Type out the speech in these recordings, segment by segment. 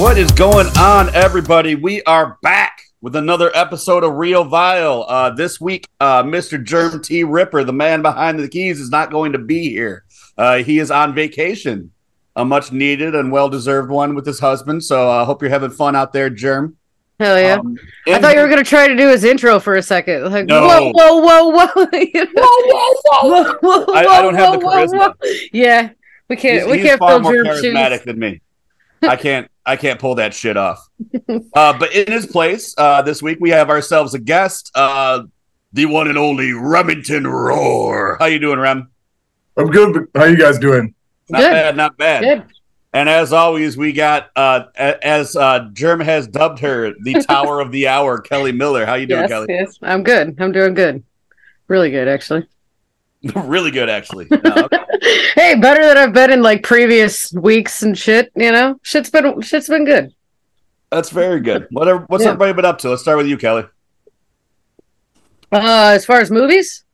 What is going on, everybody? We are back with another episode of Reel Vile. Uh, this week, uh, Mr. Germ T. Ripper, the man behind the keys, is not going to be here. Uh, he is on vacation, a much needed and well deserved one with his husband. So I hope you're having fun out there, Germ. Hell yeah. Um, I thought you were gonna try to do his intro for a second. Like No. whoa, whoa, whoa, whoa, whoa, whoa, whoa, I- I don't have the whoa, whoa, charisma. whoa. Yeah, we can't. he's, we he's can't far fill more germ charismatic shoes. than me. I can't. I can't pull that shit off. Uh, but in his place, uh, this week we have ourselves a guest, uh, the one and only Remington Rhor. How you doing, Rem? I'm good. but How you guys doing? Not Good. bad, not bad. Good. And as always, we got uh, as uh, Germ has dubbed her, the Tower of the Hour, Kelli Miller. How you doing, Yes, Kelli? yes. I'm good. I'm doing good. Really good, actually. really good, actually. No, okay. hey, better than I've been in like previous weeks and shit. You know, shit's been shit's been good. That's very good. Whatever. What's Yeah. everybody been up to? Let's start with you, Kelli. Uh, as far as movies,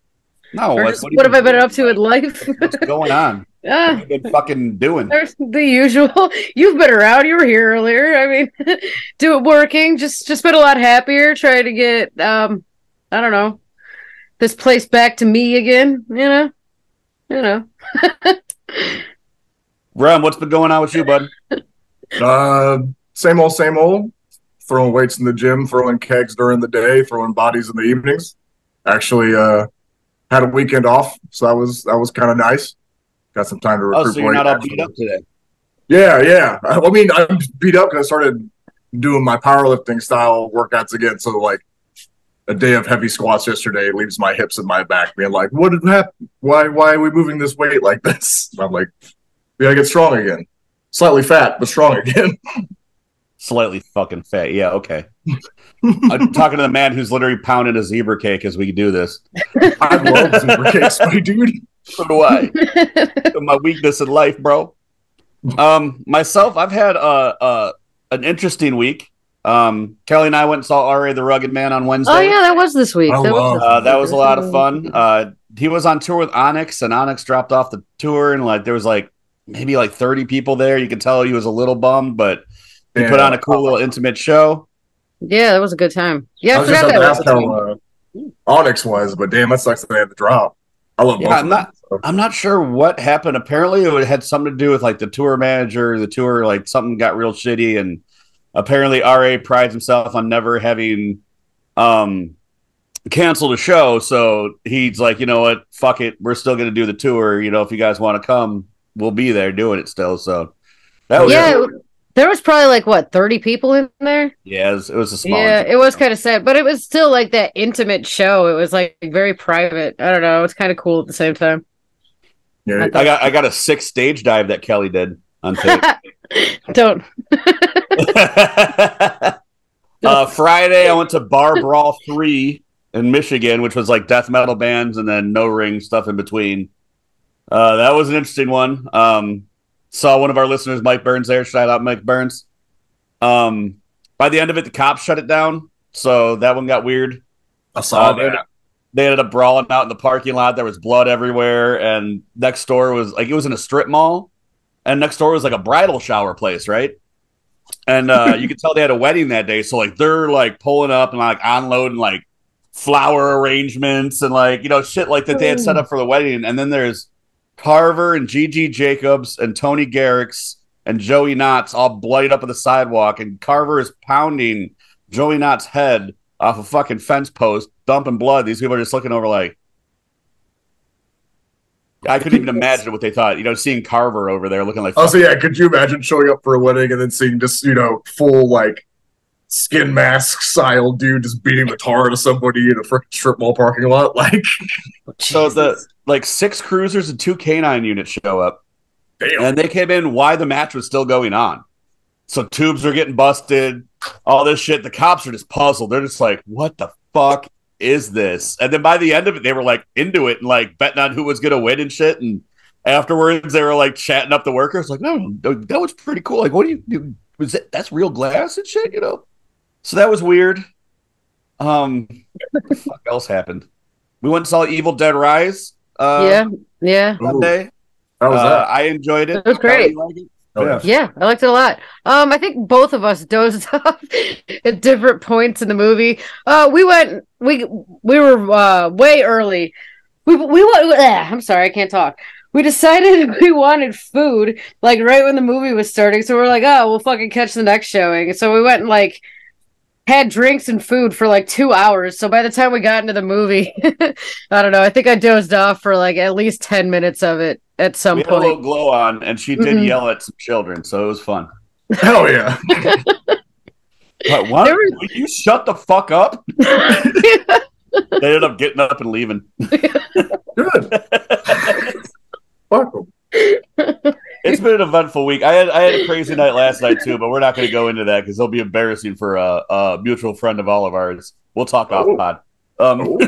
No, just what, what have I been up to in life? What's going on? What Ah, have you been fucking doing? There's the usual. You've been around. You were here earlier. I mean, do it working. Just just been a lot happier. Trying to get um, I don't know, this place back to me again. You know, you know. Rem, what's been going on with you, bud? Uh, same old, same old. Throwing weights in the gym, throwing kegs during the day, throwing bodies in the evenings. Actually, uh, had a weekend off, so that was that was kind of nice. Got some time to recruit. Oh, so you're not all beat up today. Yeah, yeah. I I mean, I'm beat up because I started doing my powerlifting style workouts again. So like a day of heavy squats yesterday leaves my hips and my back being like, "What did happen? Why why are we moving this weight like this?" I'm like, "We gotta get strong again. Slightly fat, but strong again." Slightly fucking fat. Yeah, okay. I'm talking to the man who's literally pounding a zebra cake as we do this. I love zebra cakes, my dude. So do I. my weakness in life, bro. Um, myself, I've had uh, uh an interesting week. Um, Kelli and I went and saw R.A. the Rugged Man on Wednesday. oh yeah, that was this week. I That was this Uh, that was a lot of fun. Uh, he was on tour with Onyx, and Onyx dropped off the tour, and like there was like maybe like thirty people there. You could tell he was a little bummed, but he put on a cool little intimate show. Yeah, that was a good time. Yeah, I I, was forgot that was ask how uh, Onyx was, but damn, that sucks that they had to drop. I love Yeah, both I'm of not- them. I'm not sure what happened. Apparently, it had something to do with like the tour manager, the tour, like something got real shitty, and apparently RA prides himself on never having um canceled a show. So he's like, you know what, fuck it, we're still gonna do the tour. You know, if you guys want to come, we'll be there doing it still. So that was Yeah, it- there was probably like what thirty people in there. yeah, it was, it was a small. Yeah, it was kind of sad, but it was still like that intimate show. It was like very private. I don't know. It's kind of cool at the same time. Yeah, I got I got a six stage dive that Kelli did on tape. don't. uh, Friday, I went to Bar Brawl 3 in Michigan, which was like death metal bands and then no ring stuff in between. Uh, that was an interesting one. Um, saw one of our listeners, Mike Burns, there. Shout out, Mike Burns. Um, by the end of it, the cops shut it down. So that one got weird. I saw Uh, they, that. They ended up brawling out in the parking lot. There was blood everywhere. And next door was like, it was in a strip mall. And next door was like a bridal shower place, right? And uh, you could tell they had a wedding that day. So like they're like pulling up and like unloading like flower arrangements and like, you know, shit like that they had set up for the wedding. And then there's Carver and Gigi Jacobs and Tony Garricks and Joey Knotts all bloodied up on the sidewalk. And Carver is pounding Joey Knott's head off a fucking fence post, dumping blood. These people are just looking over like, I couldn't even imagine what they thought. You know, seeing Carver over there looking like. Also, yeah, could you imagine showing up for a wedding and then seeing just you know full like skin mask style dude just beating the tar out of somebody in a freaking strip mall parking lot? Like, so the like six cruisers and two canine units show up, damn. and they came in while the match was still going on. So tubes are getting busted, all this shit. The cops are just puzzled. They're just like, "What the fuck is this?" And then by the end of it, they were like into it and like betting on who was gonna win and shit. And afterwards they were like chatting up the workers, like, no, that was pretty cool. Like, what do you do? Was that that's real glass and shit, you know? So that was weird. Um, what the fuck else happened? We went and saw Evil Dead Rise. Uh, yeah, yeah, Ooh, Sunday. How was Uh, that? I enjoyed it. It was great. How do you like it? Oh, yeah. yeah. I liked it a lot. Um, I think both of us dozed off at different points in the movie. Uh, we went. We we were uh way early. We we went. I'm sorry, I can't talk. We decided we wanted food like right when the movie was starting. So we're like, oh, we'll fucking catch the next showing. So we went and like had drinks and food for like two hours. So by the time we got into the movie, I don't know. I think I dozed off for like at least ten minutes of it at some We had a little point. glow on, and she did Mhm. yell at some children, so it was fun. Hell yeah. But what? There was- Will you shut the fuck up? They ended up getting up and leaving. Good. Fuck 'em. It's been an eventful week. I had I had a crazy night last night too, but we're not going to go into that because it'll be embarrassing for a, a mutual friend of all of ours. We'll talk off Oh. pod. Um, we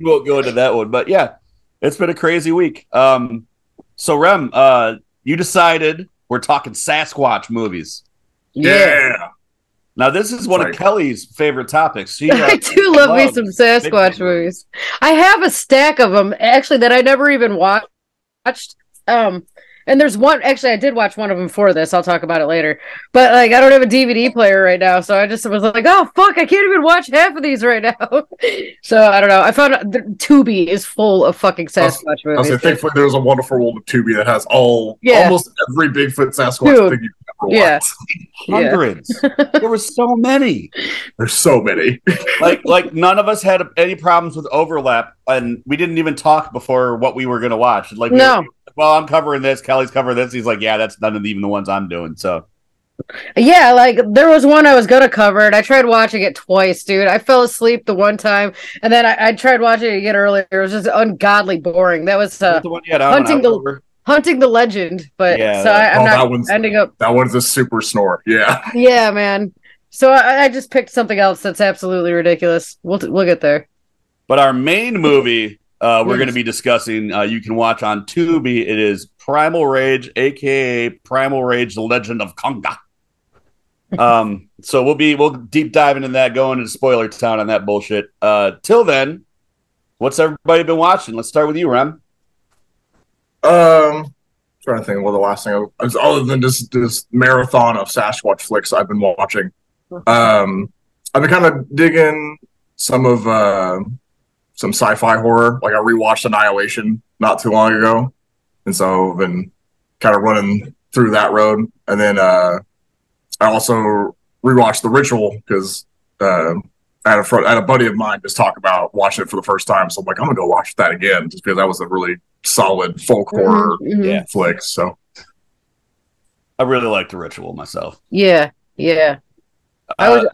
won't go into that one, but yeah, it's been a crazy week. Um, so Rem, uh, you decided we're talking Sasquatch movies. Yeah. Now this is one Right. of Kelli's favorite topics. She, uh, I do love me some Sasquatch movies. I have a stack of them actually that I never even watched. Um, and there's one actually I did watch one of them for this. I'll talk about it later. But like I don't have a DVD player right now, so I just was like, oh fuck, I can't even watch half of these right now. so I don't know. I found out the Tubi is full of fucking Sasquatch I was movies. saying, thankfully, there's a wonderful world of Tubi that has all Yeah. almost every Bigfoot Sasquatch Dude. thing you've ever Yeah. watched. Yeah. hundreds. there were so many. There's so many. like like none of us had any problems with overlap and we didn't even talk before what we were going to watch like we No. were- well i'm covering this kelly's covering this he's like yeah that's none of even the ones i'm doing so Yeah, like there was one I was gonna cover, and I tried watching it twice, dude. I fell asleep the one time, and then I, I tried watching it again earlier. It was just ungodly boring. That was uh, the one you had on Hunting the- over? hunting the legend, but Yeah, so I, I'm oh, that not one's ending up. that one's a super snore. Yeah. Yeah, man. So I, I just picked something else that's absolutely ridiculous. We'll we'll get there. but our main movie uh, we're Yes. going to be discussing uh, you can watch on tubi. It is primal rage aka primal rage the legend of konga um so we'll be we'll deep dive into that going into spoiler town on that bullshit. Uh till then what's everybody been watching? Let's start with you rem. Um, trying to think what the last thing I was other than this this marathon of Sasquatch flicks I've been watching. Um, I've been kind of digging some of uh, some sci-fi horror. Like I rewatched Annihilation not too long ago, and so I've been kind of running through that road. And then uh, I also rewatched The Ritual because uh, I had a friend, I had a buddy of mine just talk about watching it for the first time. So I'm like, I'm gonna go watch that again just because that was a really solid folk horror Mhm, mhm. Yeah. flick. So i really like the ritual myself yeah, yeah. I Uh, was.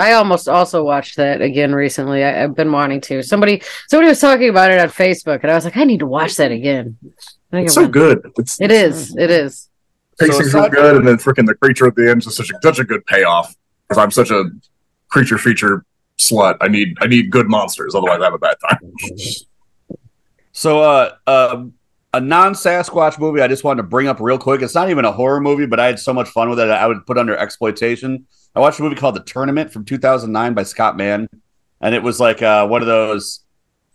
I almost also watched that again recently. I, I've been wanting to. Somebody, somebody was talking about it on Facebook, and I was like, I need to watch that again. Think it's so good. It's It is. It is. pacing's So real good, and then freaking the creature at the end is such a such a good payoff. Because I'm such a creature feature slut. I need I need good monsters, otherwise I have a bad time. So, uh, uh, a non Sasquatch movie I just wanted to bring up real quick. It's not even a horror movie, but I had so much fun with it. I would put under exploitation. I watched a movie called The Tournament from 2009 by Scott Mann, and it was like uh, one of those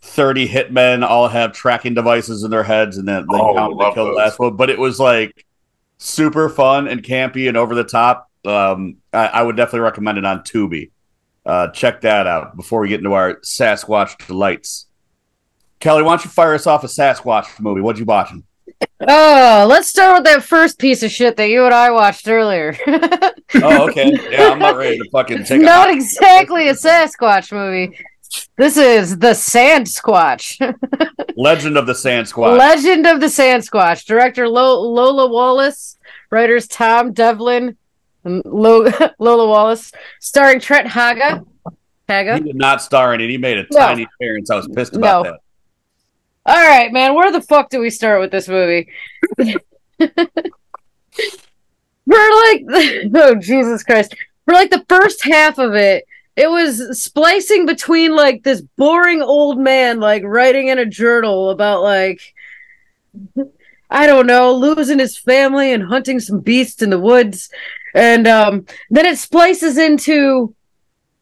30 hitmen all have tracking devices in their heads, and then they Oh, count to kill the last one. But it was like super fun and campy and over the top. Um, I, I would definitely recommend it on Tubi. Uh, check that out before we get into our Sasquatch delights. Kelli, why don't you fire us off a Sasquatch movie? What'd you watching? Oh, let's start with that first piece of shit that you and I watched earlier. Oh, okay. Yeah, I'm not ready to fucking take not a exactly a Sasquatch movie. This is the Sandsquatch, Legend of the Sand Squad. Legend of the Sandsquatch. Director Lo- Lola Wallace, writers Tom Devlin, and Lo- Lola Wallace, starring Trent Haaga. Haaga. He did not star in it. He made a No. tiny appearance. I was pissed about No. that. All right, man. Where the fuck do we start with this movie? For like, oh Jesus Christ! For like the first half of it, it was splicing between like this boring old man like writing in a journal about like I don't know, losing his family and hunting some beasts in the woods. And um, then it splices into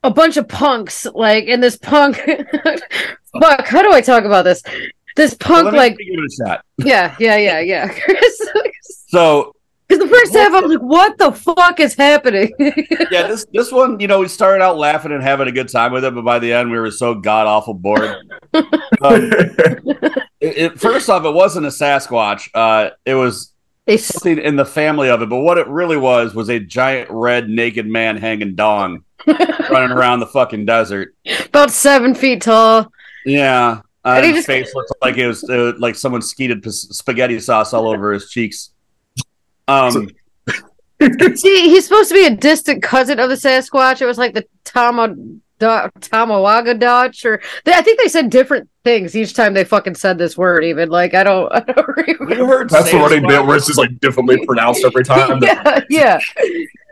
a bunch of punks, like, and this punk. fuck, how do I talk about this? This punk, me like, give it a shot. yeah, yeah, yeah, yeah. So Because the first half, I'm like, what the fuck is happening? yeah, this this one, you know, we started out laughing and having a good time with it, but by the end, we were so god awful bored. Um, it, it- first off, it wasn't a Sasquatch. Uh, it was They something in the family of it, but what it really was was a giant red naked man hanging dong running around the fucking desert. about seven feet tall. Yeah. Uh, his just- face looked like it was uh, like someone skeeted p- spaghetti sauce all over his cheeks. Um, See, he's supposed to be a distant cousin of the Sasquatch. It was like the Tama, da, Tamawaga Dutch, or they, I think they said different things each time they fucking said this word. Even like I don't, I don't remember. we heard That's the running bit where it's just like differently pronounced every time. yeah, yeah.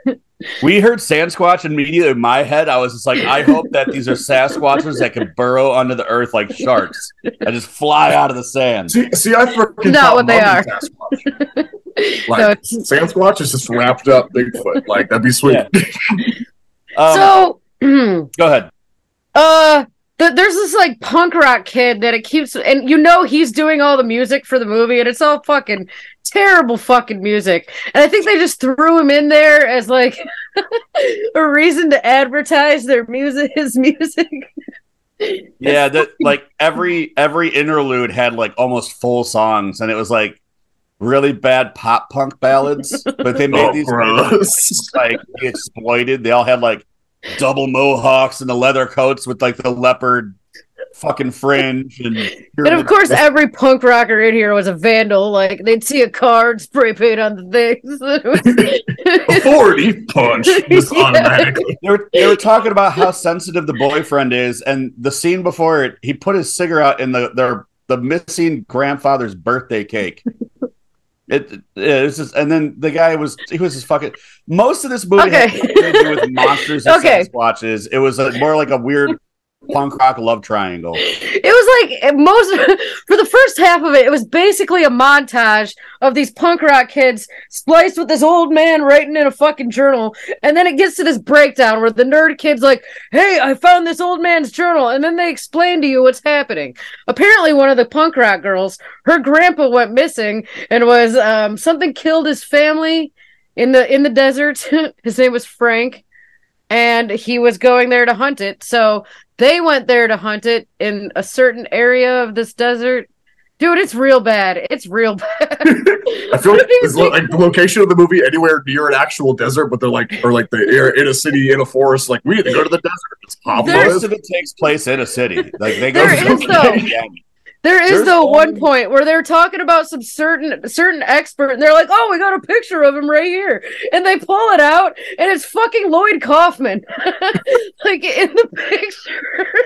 We heard Sasquatch and immediately in my head. I was just like, I hope that these are Sasquatches that can burrow under the earth like sharks and just fly out of the sand. See, see, I freaking Not what they are. Sasquatch. Like, So it's- Sasquatch is just wrapped up Bigfoot. Like that'd be sweet. Um, so, go ahead. uh, th- there's this like punk rock kid that it keeps, and you know he's doing all the music for the movie, and it's all fucking terrible fucking music. And I think they just threw him in there as like a reason to advertise their music, his music. Yeah, that like every every interlude had like almost full songs, and it was like really bad pop punk ballads. But they made Oh, these gross. like exploited. They all had like double mohawks and the leather coats with like the leopard fucking fringe and And of course, every punk rocker in here was a vandal. Like they'd see a card, spray paint on the things. Authority punch just Yeah. automatically. they were, they were talking about how sensitive the boyfriend is, and the scene before it, he put his cigarette in the their the missing grandfather's birthday cake. It, it it's just, and then the guy was he was just fucking. Most of this movie Okay. had to do with monsters and Okay. Sasquatches. It was a, more like a weird punk rock love triangle. it was like most for the first half of it. It was basically a montage of these punk rock kids spliced with this old man writing in a fucking journal, and then it gets to this breakdown where the nerd kid's like, "Hey, I found this old man's journal," and then they explain to you what's happening. Apparently, one of the punk rock girls, her grandpa went missing and was um, something killed his family in the in the desert. his name was Frank. And he was going there to hunt it. So they went there to hunt it in a certain area of this desert. Dude, it's real bad. It's real bad. I feel like, it's like the location of the movie anywhere near an actual desert, but they're like or like the air in a city in a forest. Like we need to go to the desert. It's Most of it takes place in a city. Like they go. There to is, though. There is There's though one only- point where they're talking about some certain certain expert, and they're like, "Oh, we got a picture of him right here," and they pull it out, and it's fucking Lloyd Kaufman, like in the picture.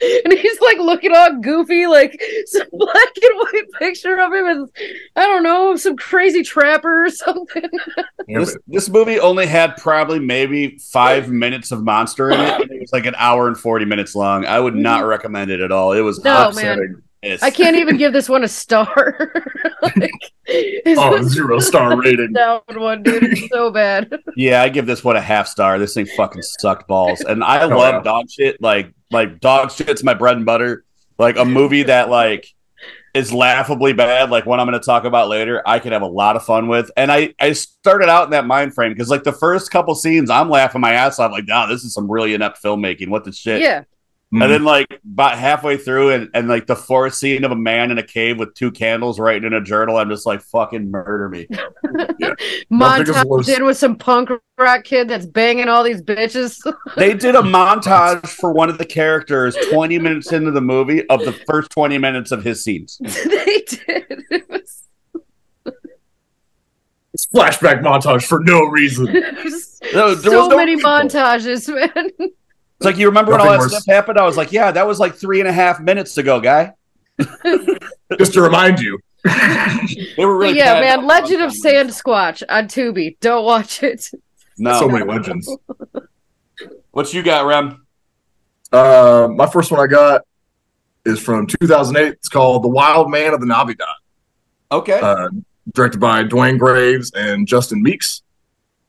And he's like looking all goofy, like some black and white picture of him, and I don't know, some crazy trapper or something. This, this movie only had probably maybe five minutes of monster in it. and It was like an hour and forty minutes long. I would not recommend it at all. It was Mm-hmm. No, upsetting. It's- I can't even give this one a star. like, it's Oh, zero star rating. down one, dude. It's so bad. Yeah, I give this one a half star. This thing fucking sucked balls, and I Oh, love yeah. dog shit. Like, like dog shit's my bread and butter. Like a movie that like is laughably bad, like one I'm going to talk about later. I could have a lot of fun with, and I I started out in that mind frame because like the first couple scenes, I'm laughing my ass off. Like, nah, this is some really inept filmmaking. What the shit? Yeah. Mm. And then like about halfway through and, and like the fourth scene of a man in a cave with two candles writing in a journal, I'm just like fucking murder me. Nothing is Montage worse. did with some punk rock kid that's banging all these bitches. They did a montage for one of the characters 20 minutes into the movie of the first 20 minutes of his scenes. they did. It was, It's flashback montage for no reason. it No, there so was no many people. montages, man. It's like you remember when all that worse. stuff happened? I was like, yeah, that was like three and a half minutes ago, guy. Just to remind you. They were really yeah, man. Legend of. Sandsquatch on Tubi. Don't watch it. No. So many legends. What you got, Rem? Uh, my first one I got is from 2008. It's called The Wild Man of the Navidad. Okay. uh, directed by Duane Graves and Justin Meeks.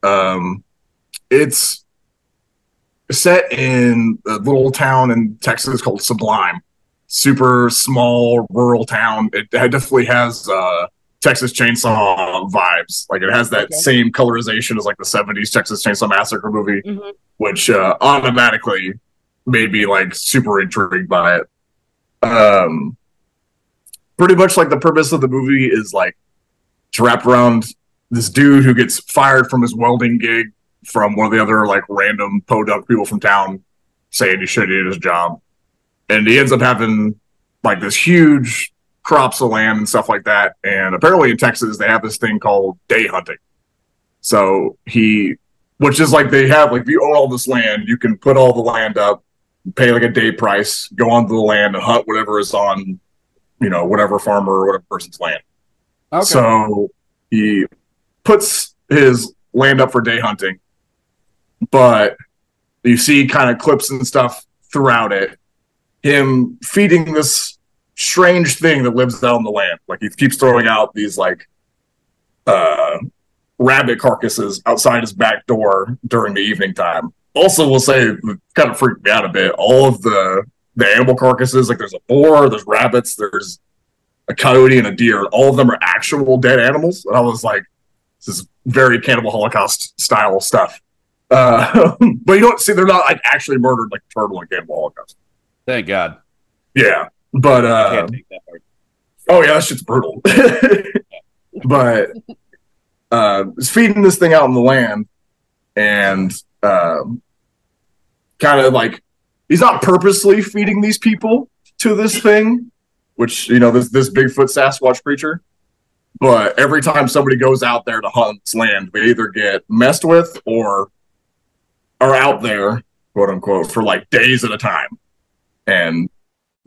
Um, it's set in a little town in Texas called Sublime. Super small rural town. It definitely has uh, Texas Chainsaw vibes. Like it has that Okay. same colorization as like the '70s Texas Chainsaw Massacre movie, Mhm. which uh, automatically made me like super intrigued by it. Um, pretty much like the purpose of the movie is like to wrap around this dude who gets fired from his welding gig from one of the other like random podunk people from town saying he should at his job. And he ends up having like this huge crops of land and stuff like that. And apparently in Texas they have this thing called day hunting. So he which is like they have like if you own all this land, you can put all the land up, pay like a day price, go onto the land and hunt whatever is on, you know, whatever farmer or whatever person's land. okay. So he puts his land up for day hunting, but you see kind of clips and stuff throughout it. Him feeding this strange thing that lives out on the land. Like he keeps throwing out these like uh rabbit carcasses outside his back door during the evening time. Also, we'll say kind of freaked me out a bit. All of the the animal carcasses, like there's a boar, there's rabbits, there's a coyote and a deer. All of them are actual dead animals. And I was like, this is very cannibal holocaust style stuff. Uh, but you don't see they're not like actually murdered like turtle and cannibal holocaust. Thank God. Yeah. But uh can't take that part. oh yeah, that shit's brutal. but uh it's feeding this thing out in the land and um kind of like he's not purposely feeding these people to this thing, which you know, this this Bigfoot Sasquatch creature. But every time somebody goes out there to hunt this land, we either get messed with or are out there, quote unquote, for like days at a time. And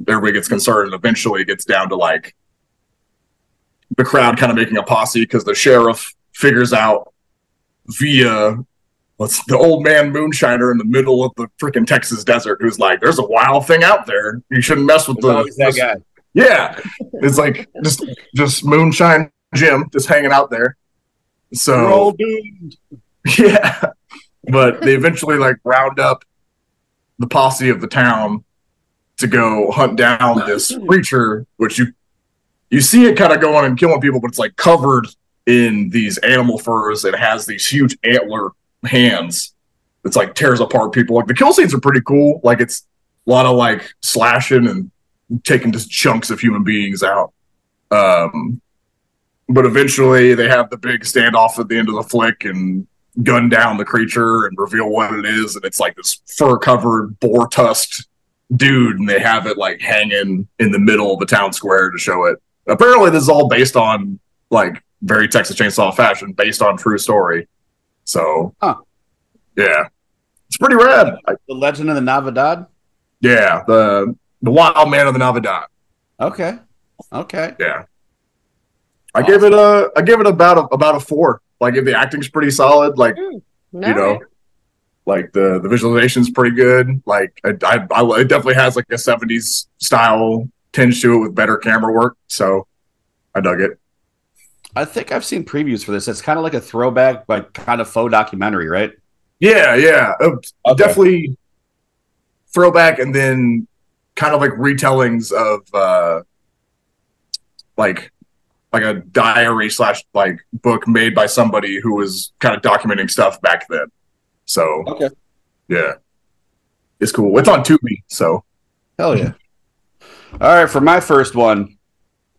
everybody gets concerned and eventually it gets down to like the crowd kind of making a posse because the sheriff figures out via what's the old man moonshiner in the middle of the freaking Texas desert who's like, there's a wild thing out there. You shouldn't mess with the that guy. yeah, it's like just just moonshine Jim just hanging out there. So yeah, but they eventually like round up the posse of the town to go hunt down this creature, which you you see it kind of going and killing people, but it's like covered in these animal furs and has these huge antler hands. It's like tears apart people. Like the kill scenes are pretty cool. Like it's a lot of like slashing and taking just chunks of human beings out. Um, but eventually they have the big standoff at the end of the flick and gun down the creature and reveal what it is. And it's like this fur covered, boar tusked dude. And they have it like hanging in the middle of the town square to show it. Apparently, this is all based on like very Texas Chainsaw fashion, based on true story. So, Huh. yeah, it's pretty rad. The Legend of the Navidad. yeah, the the wild man of the Navidad. Okay. Okay. Yeah. I gave it a I give it about a about a four. Like if the acting's pretty solid, like you know, like the the visualization's pretty good. Like I, I, I it definitely has like a '70s style tinge to it with better camera work. So I dug it. I think I've seen previews for this. It's kind of like a throwback, like kind of faux documentary, right? Yeah, yeah, Uh, Okay. definitely throwback, and then kind of like retellings of uh like like a diary slash like book made by somebody who was kind of documenting stuff back then. So Okay. yeah, it's cool. It's on Tubi, so Hell yeah. All right, for my first one,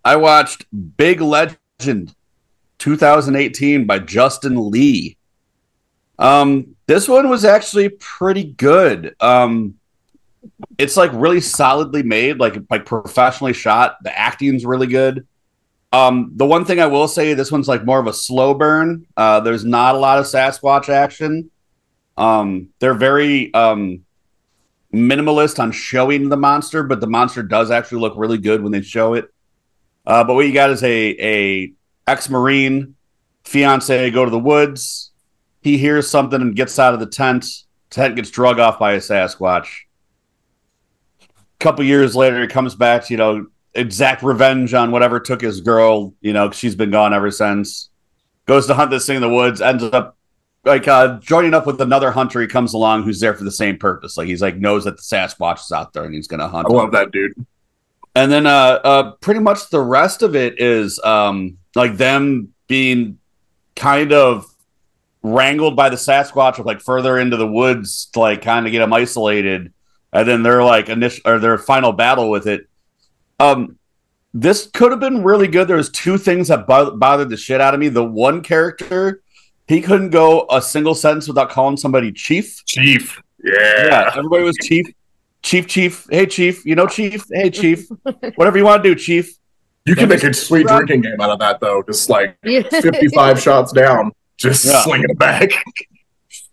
I watched Big Legend 2018 by Justin Lee. Um, this one was actually pretty good. Um, it's like really solidly made, like like professionally shot. The acting's really good. Um, the one thing I will say, this one's like more of a slow burn. Uh, there's not a lot of Sasquatch action. Um, they're very um minimalist on showing the monster, but the monster does actually look really good when they show it. Uh, but what you got is a a ex marine fiance go to the woods. He hears something and gets out of the tent. Tent gets drug off by a Sasquatch. A couple years later, he comes back. You know, exact revenge on whatever took his girl. You know, she's been gone ever since. Goes to hunt this thing in the woods, ends up like uh, joining up with another hunter. He comes along who's there for the same purpose. Like he's like knows that the Sasquatch is out there and he's gonna hunt. I love that dude. And then uh, uh, pretty much the rest of it is um, like them being kind of wrangled by the Sasquatch, like further into the woods to like kind of get them isolated, and then their like initial or their final battle with it. Um, this could have been really good. There was two things that bo- bothered the shit out of me. The one character, he couldn't go a single sentence without calling somebody chief. Chief. Yeah. Yeah, everybody was chief, chief, chief. Hey, chief. You know, chief. Hey, chief. Whatever you want to do, chief. You can make a sweet Rob- drinking game out of that though. Just like 55 shots down, just Yeah. slinging it back.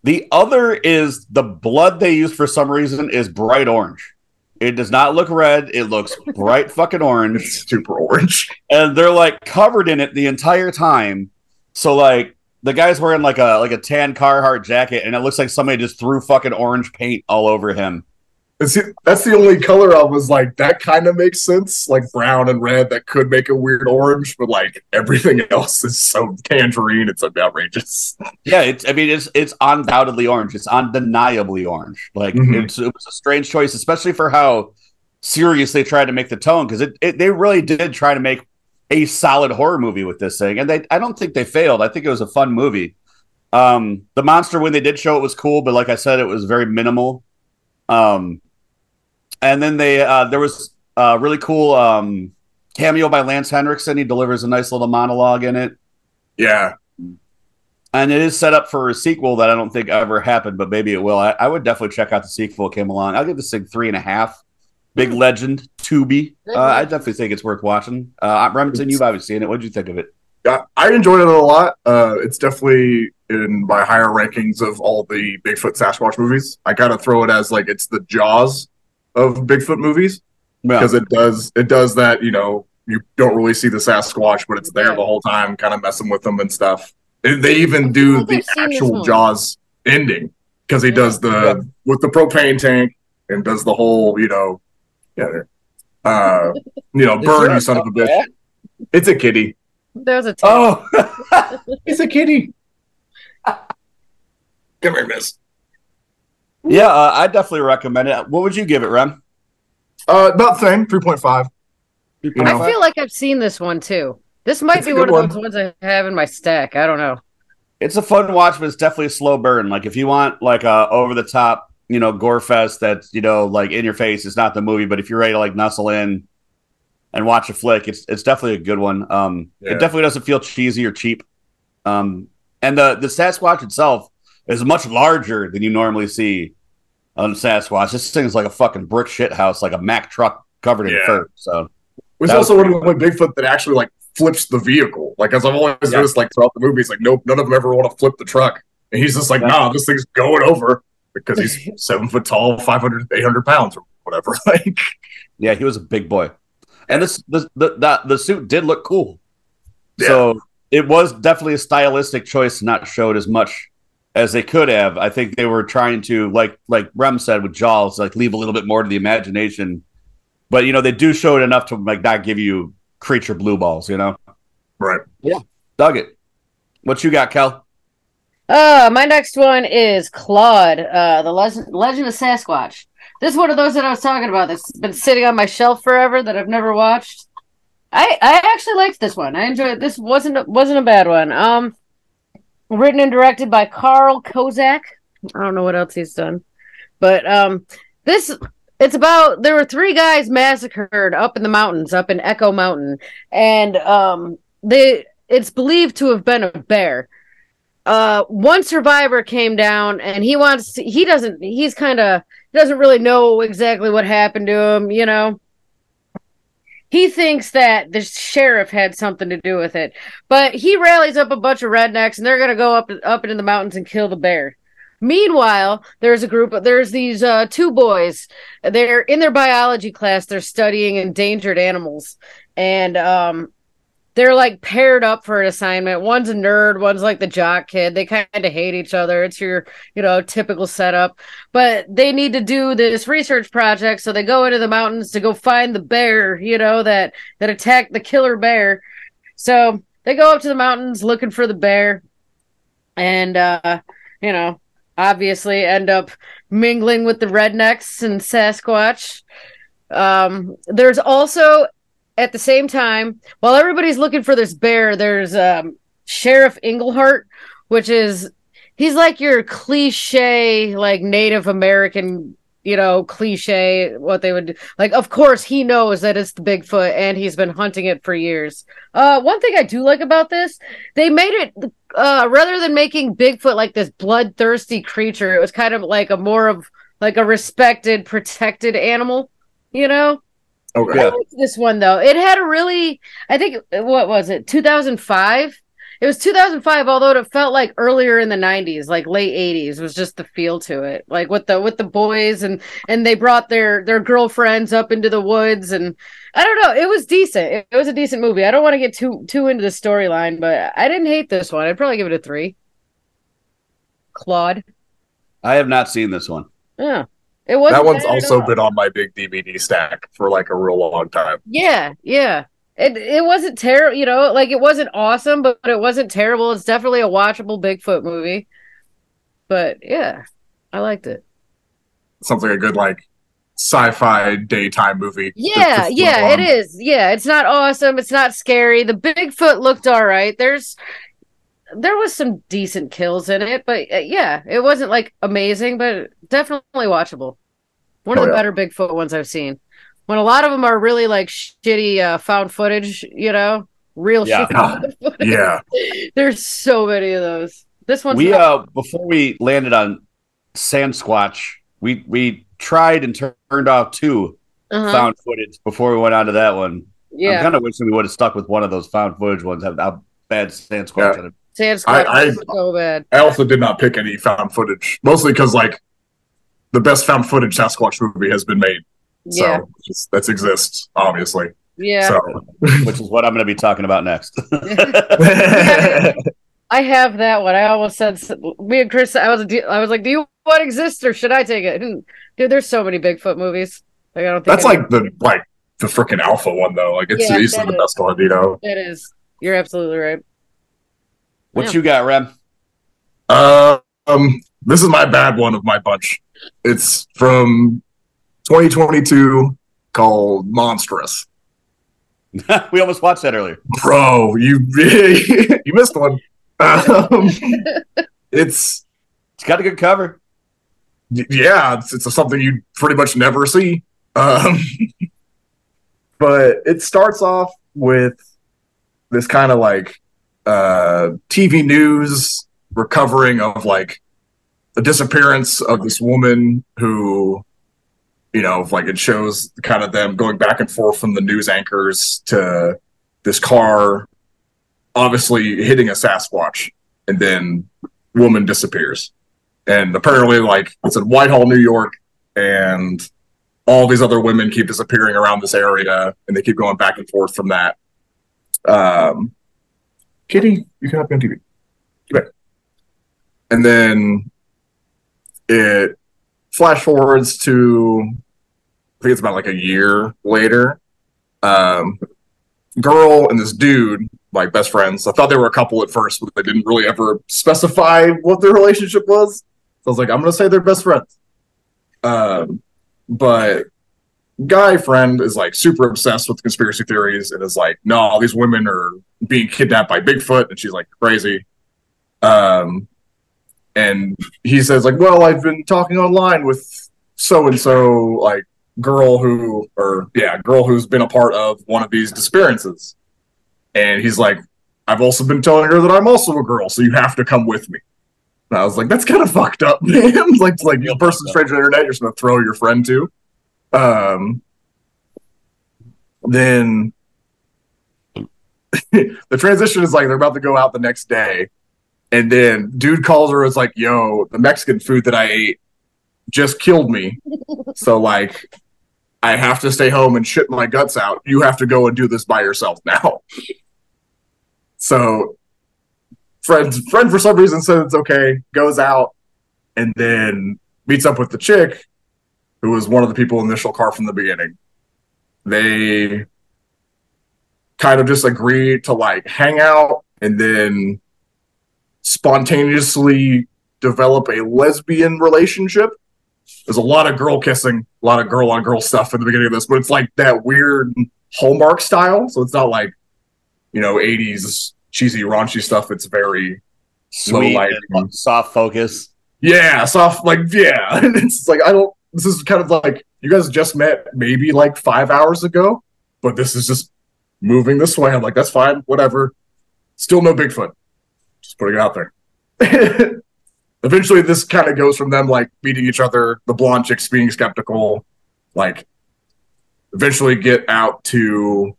The other is the blood they use for some reason is bright orange. It does not look red. It looks bright fucking orange. It's super orange. and they're like covered in it the entire time. So like the guy's wearing like a like a tan Carhartt jacket, and it looks like somebody just threw fucking orange paint all over him. It's, that's the only color I was like, that kind of makes sense. Like brown and red, that could make a weird orange, but like everything else is so tangerine. It's outrageous. Yeah, it's I mean it's it's undoubtedly orange. It's undeniably orange. Like Mhm. it's it was a strange choice, especially for how serious they tried to make the tone because it, it they really did try to make a solid horror movie with this thing, and they I don't think they failed. I think it was a fun movie. Um, the monster when they did show it was cool, but like I said, it was very minimal. Um, and then they uh, there was a really cool um cameo by Lance Henriksen. He delivers a nice little monologue in it Yeah. and it is set up for a sequel that I don't think ever happened, but maybe it will. I, I would definitely check out the sequel. It came along. I'll give this thing three and a half. Big legend, Tubi. Uh, I definitely think it's worth watching. Uh, Remington, you've obviously seen it. What did you think of it? Yeah, I enjoyed it a lot. Uh, it's definitely in my higher rankings of all the Bigfoot Sasquatch movies. I gotta throw it as like it's the Jaws of Bigfoot movies Yeah, because it does it does that. You know, you don't really see the Sasquatch, but it's there the whole time, kind of messing with them and stuff. And they even do the I've seen this actual. Jaws ending because he Yeah. does the with the propane tank and does the whole you know, yeah, uh, you know, burn you son of a bitch. It's a kitty. There's a tail. Oh, It's a kitty. Come here, miss. Yeah. Uh, I definitely recommend it. What would you give it, Rem? Uh, about the same, three point five. You know, I feel like I've seen this one too. This might It's be one good of one. those ones I have in my stack. I don't know. It's a fun watch, but it's definitely a slow burn. Like if you want like a over the top, you know, gore fest that's you know like in your face, it's not the movie. But if you're ready to like nuzzle in and watch a flick, it's it's definitely a good one. Um, Yeah. it definitely doesn't feel cheesy or cheap. Um, and the the Sasquatch itself is much larger than you normally see on Sasquatch. This thing's like a fucking brick shit house, like a Mack truck covered in Yeah. fur. So it's was also one of the only Bigfoot that actually like flips the vehicle. Like as I've always Yeah. noticed, like throughout the movie, it's like nope, none of them ever want to flip the truck, and he's just like, Yeah. nah, this thing's going over because he's seven foot tall, 500, 800 pounds or whatever. like, Yeah, he was a big boy, and this the the suit did look cool. So it was definitely a stylistic choice, not show it as much as they could have. I think they were trying to, like like Rem said with Jaws, like leave a little bit more to the imagination. But you know, they do show it enough to like not give you creature blue balls. You know, right? Yeah, dug it. What you got, Kel? Uh, my next one is Clawed, uh, the legend, legend of Sasquatch. This is one of those that I was talking about that's been sitting on my shelf forever that I've never watched. I I actually liked this one. I enjoyed it. This wasn't wasn't a bad one. Um, written and directed by Karl Kozak. I don't know what else he's done, but um, this it's about there were three guys massacred up in the mountains, up in Echo Mountain, and um, they it's believed to have been a bear. Uh one survivor came down and he wants to, he doesn't he's kind of doesn't really know exactly what happened to him you know he thinks that the sheriff had something to do with it but he rallies up a bunch of rednecks and they're going to go up up into the mountains and kill the bear. Meanwhile there's a group of there's these uh two boys. They're in their biology class they're studying endangered animals. And um they're like paired up for an assignment. One's a nerd, one's like the jock kid. They kind of hate each other. It's your, you know, typical setup. But they need to do this research project, so they go into the mountains to go find the bear, you know, that that attacked the killer bear. So they go up to the mountains looking for the bear, and uh, you know, obviously end up mingling with the rednecks and Sasquatch. Um, there's also at the same time, while everybody's looking for this bear, there's um, Sheriff Englehart, which is he's like your cliche, like Native American, you know, cliche. What they would do. like. Of course, he knows that it's the Bigfoot, and he's been hunting it for years. Uh, one thing I do like about this, they made it uh, rather than making Bigfoot like this bloodthirsty creature, it was kind of like a more of like a respected, protected animal. You know, Okay. I liked this one though. It had a really, I think, what was it? 2005. It was 2005, although it felt like earlier in the 90s, like late 80s, was just the feel to it. Like with the with the boys and and they brought their their girlfriends up into the woods and I don't know. It was decent. It, it was a decent movie. I don't want to get too too into the storyline, but I didn't hate this one. I'd probably give it a three. Clawed. I have not seen this one. Yeah. It was That one's also been on my big DVD stack for like a real long time. Yeah, yeah. It it wasn't terrible, you know, like it wasn't awesome, but, but it wasn't terrible. It's definitely a watchable Bigfoot movie. But yeah, I liked it. Sounds like a good like sci-fi daytime movie. Yeah, to yeah, flip it is. Yeah, it's not awesome. It's not scary. The Bigfoot looked all right. There's there was some decent kills in it, but uh, yeah, it wasn't like amazing, but definitely watchable. One of Oh, the yeah. better Bigfoot ones I've seen. When a lot of them are really like shitty uh, found footage, you know, real Yeah. shitty found. Yeah. There's so many of those. This one. we not- uh before we landed on Sasquatch, we we tried and turned off 2 uh-huh. found footage before we went on to that one. Yeah. I'm kind of wishing we would have stuck with one of those found footage ones. How, how bad Sasquatch Yeah. yeah. Sand I- Squatch I- so bad. I also did not pick any found footage, mostly because like the best found footage Sasquatch movie has been made. So Yeah, just, that exists, obviously. yeah. So which is what I'm going to be talking about next. I have that one. I almost said me and Chris. I was I was like, "Do you want exist or should I take it?" And, dude, there's so many Bigfoot movies. Like I don't think that's I- like the like the freaking alpha one though. Like it's Yeah, easily that the best one, you know. it is. You're absolutely right. what Yeah. you got, Rem? Uh, um, this is my bad one of my bunch. It's from 2022 called Monstrous. we almost watched that earlier. Bro, you you missed one. Um, it's It's got a good cover. yeah, it's, it's something you pretty much never see. Um, but it starts off with this kind of like uh, TV news recovering of like the disappearance of this woman who, you know, like it shows kind of them going back and forth from the news anchors to this car, obviously hitting a Sasquatch, and then woman disappears. And apparently, like it's in Whitehall, New York, and all these other women keep disappearing around this area, and they keep going back and forth from that. Um, Kitty, you can have me on TV. Okay. And then it flash forwards to I think it's about like a year later. Um, girl and this dude, like best friends. I thought they were a couple at first, but they didn't really ever specify what their relationship was. So I was like, I'm gonna say they're best friends. Um, but guy friend is like super obsessed with conspiracy theories and is like, no, all these women are being kidnapped by Bigfoot, and she's like crazy. Um, and he says like, well, I've been talking online with so and so, like girl who, or yeah, girl who's been a part of one of these disappearances, and he's like, I've also been telling her that I'm also a girl, so you have to come with me. And I was like, that's kind of fucked up, man. like, like a person stranger on the internet, you're just gonna throw your friend to. Um, then the transition is like they're about to go out the next day, and then dude calls her. It's like, yo, the Mexican food that I ate just killed me. so like, I have to stay home and shit my guts out. You have to go and do this by yourself now. So friend friend for some reason says it's okay, goes out, and then meets up with the chick, who was one of the people in the initial car from the beginning. They kind of just agree to like hang out and then spontaneously develop a lesbian relationship. There's a lot of girl kissing, a lot of girl on girl stuff in the beginning of this, but it's like that weird Hallmark style. So it's not like, you know, 80s cheesy, raunchy stuff. It's very Sweet, and soft focus. yeah, soft, like, yeah. it's like, I don't, this is kind of like, you guys just met maybe like five hours ago, but this is just moving this way. I'm like, that's fine, whatever. Still no Bigfoot. Putting it out there. Eventually, this kind of goes from them like meeting each other, the blonde chicks being skeptical, like eventually get out to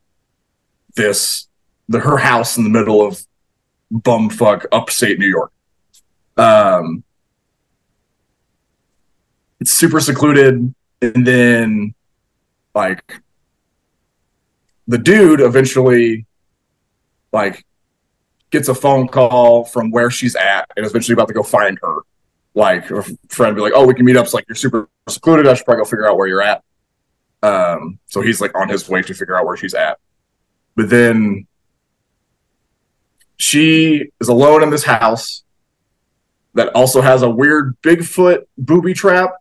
this the her house in the middle of bumfuck upstate New York. Um, it's super secluded, and then like the dude eventually like gets a phone call from where she's at and is eventually about to go find her. Like her friend be like, "Oh, we can meet up." It's like you're super secluded. I should probably go figure out where you're at. Um, so he's like on his way to figure out where she's at. But then she is alone in this house that also has a weird Bigfoot booby trap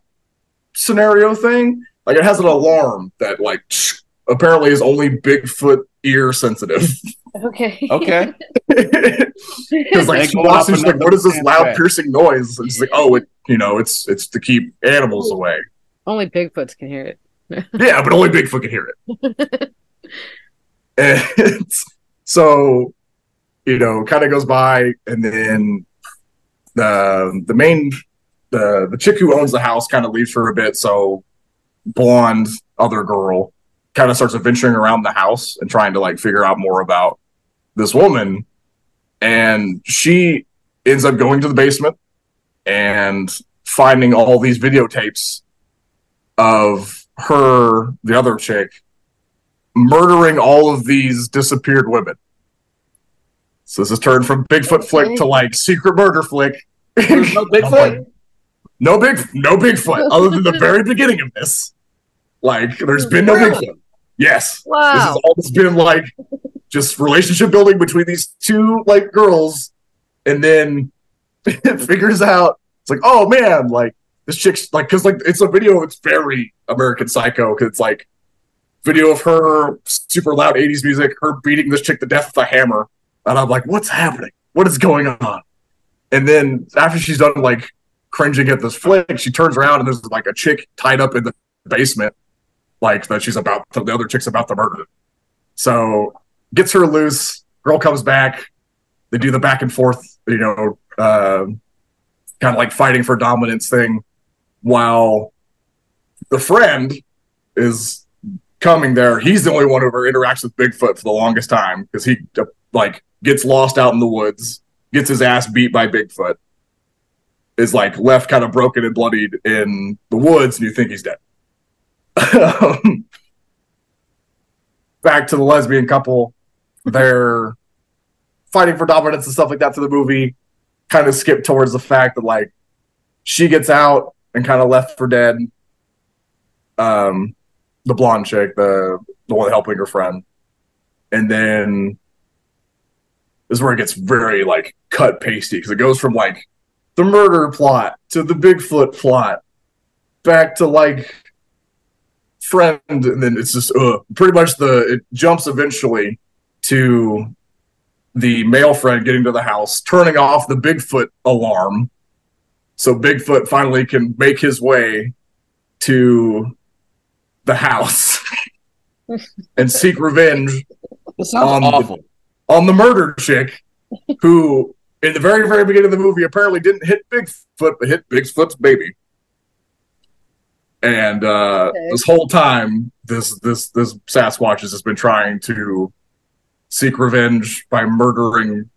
scenario thing. Like it has an alarm that like apparently is only Bigfoot ear sensitive. Okay. Okay. Because like she walks up in, she's like, "What is this loud track." piercing noise?" And she's like, "Oh, it you know it's it's to keep animals away." Only Bigfoots can hear it. Yeah, but only Bigfoot can hear it. and so, you know, kind of goes by, and then the the main the the chick who owns the house kind of leaves for a bit. So, blonde other girl kind of starts adventuring around the house and trying to like figure out more about this woman, and she ends up going to the basement and finding all these videotapes of her, the other chick, murdering all of these disappeared women. So this has turned from Bigfoot flick to like secret murder flick. There's no Bigfoot. no big, no Bigfoot, other than the very beginning of this. Like, there's been no Really? Bigfoot. Yes, this Wow. has always been like just relationship building between these two like girls, and then it figures out it's like, oh man, like this chick's like, because like it's a video, it's very American Psycho, because it's like video of her super loud 80s music, her beating this chick to death with a hammer, and I'm like, what's happening? What is going on? And then after she's done like cringing at this flick, she turns around and there's like a chick tied up in the basement, like that she's about to, the other chick's about to murder. So gets her loose. Girl comes back. They do the back and forth, you know, uh, kind of like fighting for dominance thing, while the friend is coming there. He's the only one who ever interacts with Bigfoot for the longest time because he uh, like gets lost out in the woods, gets his ass beat by Bigfoot, is like left kind of broken and bloodied in the woods, and you think he's dead. Um, Back to the lesbian couple, they're fighting for dominance and stuff like that to the movie. Kind of skip towards the fact that like she gets out and kind of left for dead. Um, the blonde chick, the the one helping her friend, and then is where it gets very like cut pasty because it goes from like the murder plot to the Bigfoot plot back to like friend, and then it's just uh, pretty much the it jumps eventually to the male friend getting to the house, turning off the Bigfoot alarm, so Bigfoot finally can make his way to the house and seek revenge This sounds Um, awful. on the murder chick who in the very very beginning of the movie apparently didn't hit bigfoot but hit bigfoot's baby and uh Okay. this whole time this this this sasquatch has just been trying to seek revenge by murdering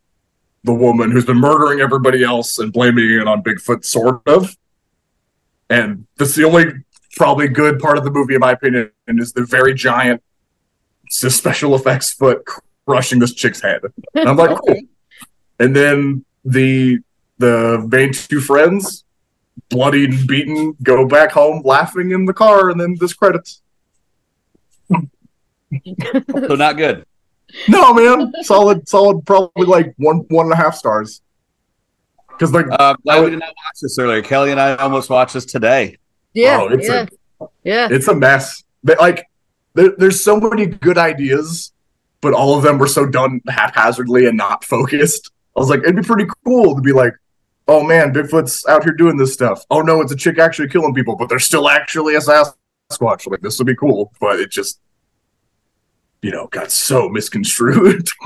the woman who's been murdering everybody else and blaming it on bigfoot sort of and that's the only probably good part of the movie in my opinion and is the very giant special effects foot crushing this chick's head. And I'm like, cool. And then the the main two friends, bloodied and beaten, go back home laughing in the car, and then this credits. So not good. No, man, solid, solid, probably like one one and a half stars. Because like, Uh, glad we did not watch this earlier. Kelli and I almost watched this today. Yeah, Oh, it's yeah, yeah. it's a mess. But like, there, there's so many good ideas, but all of them were so done haphazardly and not focused. I was like, it'd be pretty cool to be like, oh man, Bigfoot's out here doing this stuff. Oh no, it's a chick actually killing people, but they're still actually a Sasquatch. Like this would be cool, but it just, you know, got so misconstrued.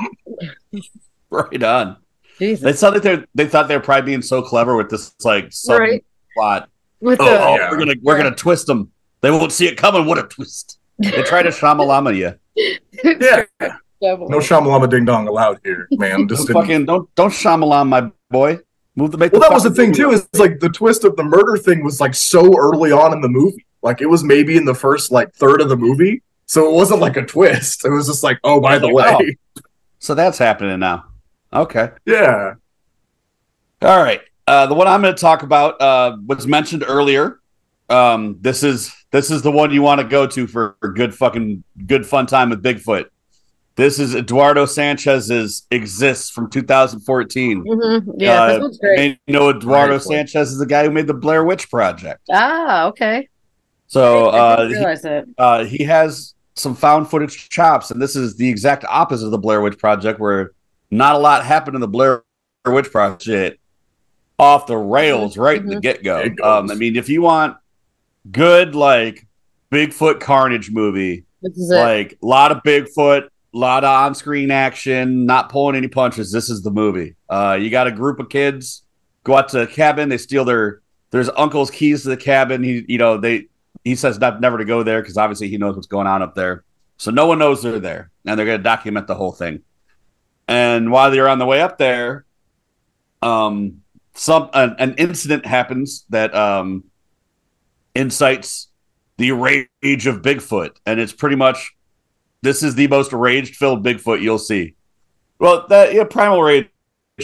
Right on. Jesus. They thought that they they thought they were probably being so clever with this like sub Right. plot. With Oh, the Oh, yeah. we're gonna we're gonna twist them. They won't see it coming. What a twist! They try to shamalama you. yeah, Devil. no shamalama ding dong allowed here, man. Just Don't didn't- fucking don't don't shamalam my boy. Move the make. Well, the that was the thing too. Is like the twist of the murder thing was like so early on in the movie. Like it was maybe in the first like third of the movie, so it wasn't like a twist. It was just like, oh, by the way, So that's happening now. Okay. yeah. All right. Uh, the one I'm going to talk about uh, was mentioned earlier. Um, this is this is the one you want to go to for, for good fucking good fun time with Bigfoot. This is Eduardo Sanchez's exists from 2014. Mhm. Yeah, Uh, this one's great. You know Eduardo Right. Sanchez is the guy who made the Blair Witch Project. Ah, okay. So I uh, didn't he, realize that. uh, he has some found footage chops, and this is the exact opposite of the Blair Witch Project, where not a lot happened in the Blair Witch Project. Off the rails, right in the Mhm. get go. Um, I mean, if you want good like Bigfoot carnage movie, This is like a lot of Bigfoot, a lot of on screen action, not pulling any punches. This is the movie. Uh, you got a group of kids go out to a cabin, they steal their there's uncle's keys to the cabin. He you know they he says not, never to go there because obviously he knows what's going on up there. So no one knows they're there, and they're going to document the whole thing. And while they're on the way up there, um, some an, an incident happens that um incites the rage of Bigfoot, and it's pretty much this is the most rage filled Bigfoot you'll see. Well, that yeah, primal rage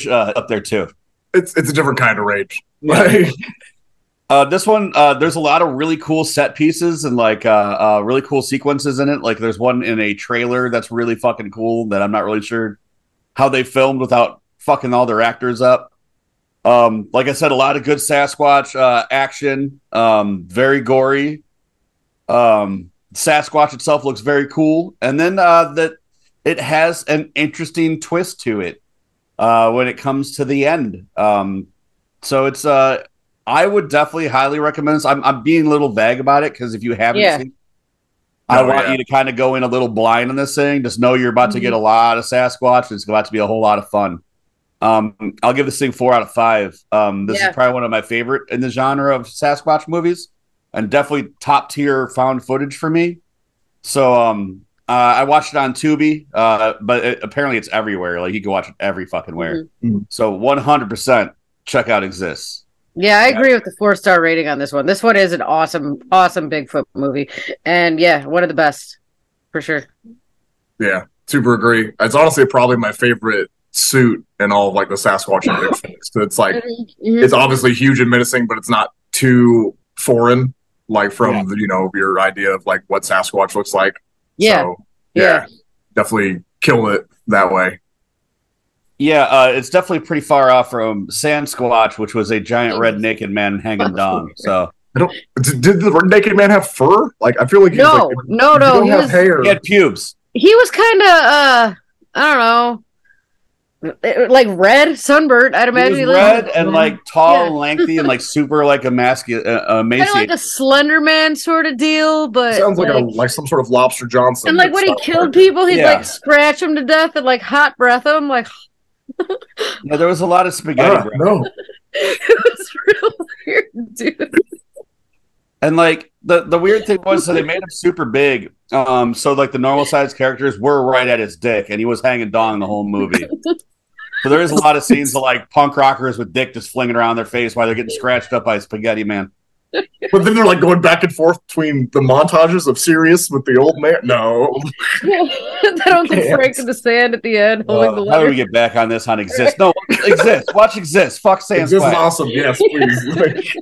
uh, up there too. It's it's a different kind of rage. Like, Uh, this one, uh, there's a lot of really cool set pieces and like uh, uh, really cool sequences in it. Like there's one in a trailer that's really fucking cool that I'm not really sure how they filmed without fucking all their actors up. Um, like I said, a lot of good Sasquatch uh, action, um, very gory. Um, Sasquatch itself looks very cool, and then uh, that it has an interesting twist to it uh, when it comes to the end. Um, so it's uh, I would definitely highly recommend this. I'm I'm being a little vague about it because if you haven't Yeah. seen, I Oh, want yeah. you to kind of go in a little blind on this thing. Just know you're about to Mhm. get a lot of Sasquatch. It's about to be a whole lot of fun. Um, I'll give this thing four out of five. Um, this Yeah. is probably one of my favorite in the genre of Sasquatch movies, and definitely top tier found footage for me. So um, uh, I watched it on Tubi, uh, but it, apparently it's everywhere. Like you can watch it every fucking where. Mhm. So 100 percent checkout exists. Yeah, I agree with the four star rating on this one. This one is an awesome, awesome Bigfoot movie, and yeah, one of the best for sure. yeah, super agree. It's honestly probably my favorite suit in all of like the Sasquatch and Bigfoot. So it's like Mhm. it's obviously huge and menacing, but it's not too foreign, like from Yeah. the, you know your idea of like what Sasquatch looks like. Yeah, So, yeah, yeah, definitely kill it that way. Yeah, uh, it's definitely pretty far off from Sandsquatch, which was a giant red naked man hanging dong. So I don't. Did did the naked man have fur? Like I feel like he's No, like, no, no. don't He have was hair. he had pubes. he was kind of uh, I don't know, like red sunburned. I'd imagine he looked red and like tall Yeah. and lengthy and like super like emasculated, uh, kind of like a Slender Man sort of deal, but Sounds like, a like some sort of Lobster Johnson. and like when he killed character. people, he'd Yeah. like scratch them to death and like hot breath them. Like Yeah, there was a lot of spaghetti. Breath. no, it was real weird, dude. And like the the weird thing was, so they made him super big. Um, so like the normal sized characters were right at his dick, and he was hanging dong the whole movie. So there is a lot of scenes of like punk rockers with dick just flinging around their face while they're getting scratched up by spaghetti man. but then they're like going back and forth between the montages of Sirius with the old man. No, they don't think Can't. Frank in the sand at the end holding the Uh, how do we get back on this on exist? No, exist. Watch exist. Fuck Sans this is awesome. Yes, please. Like,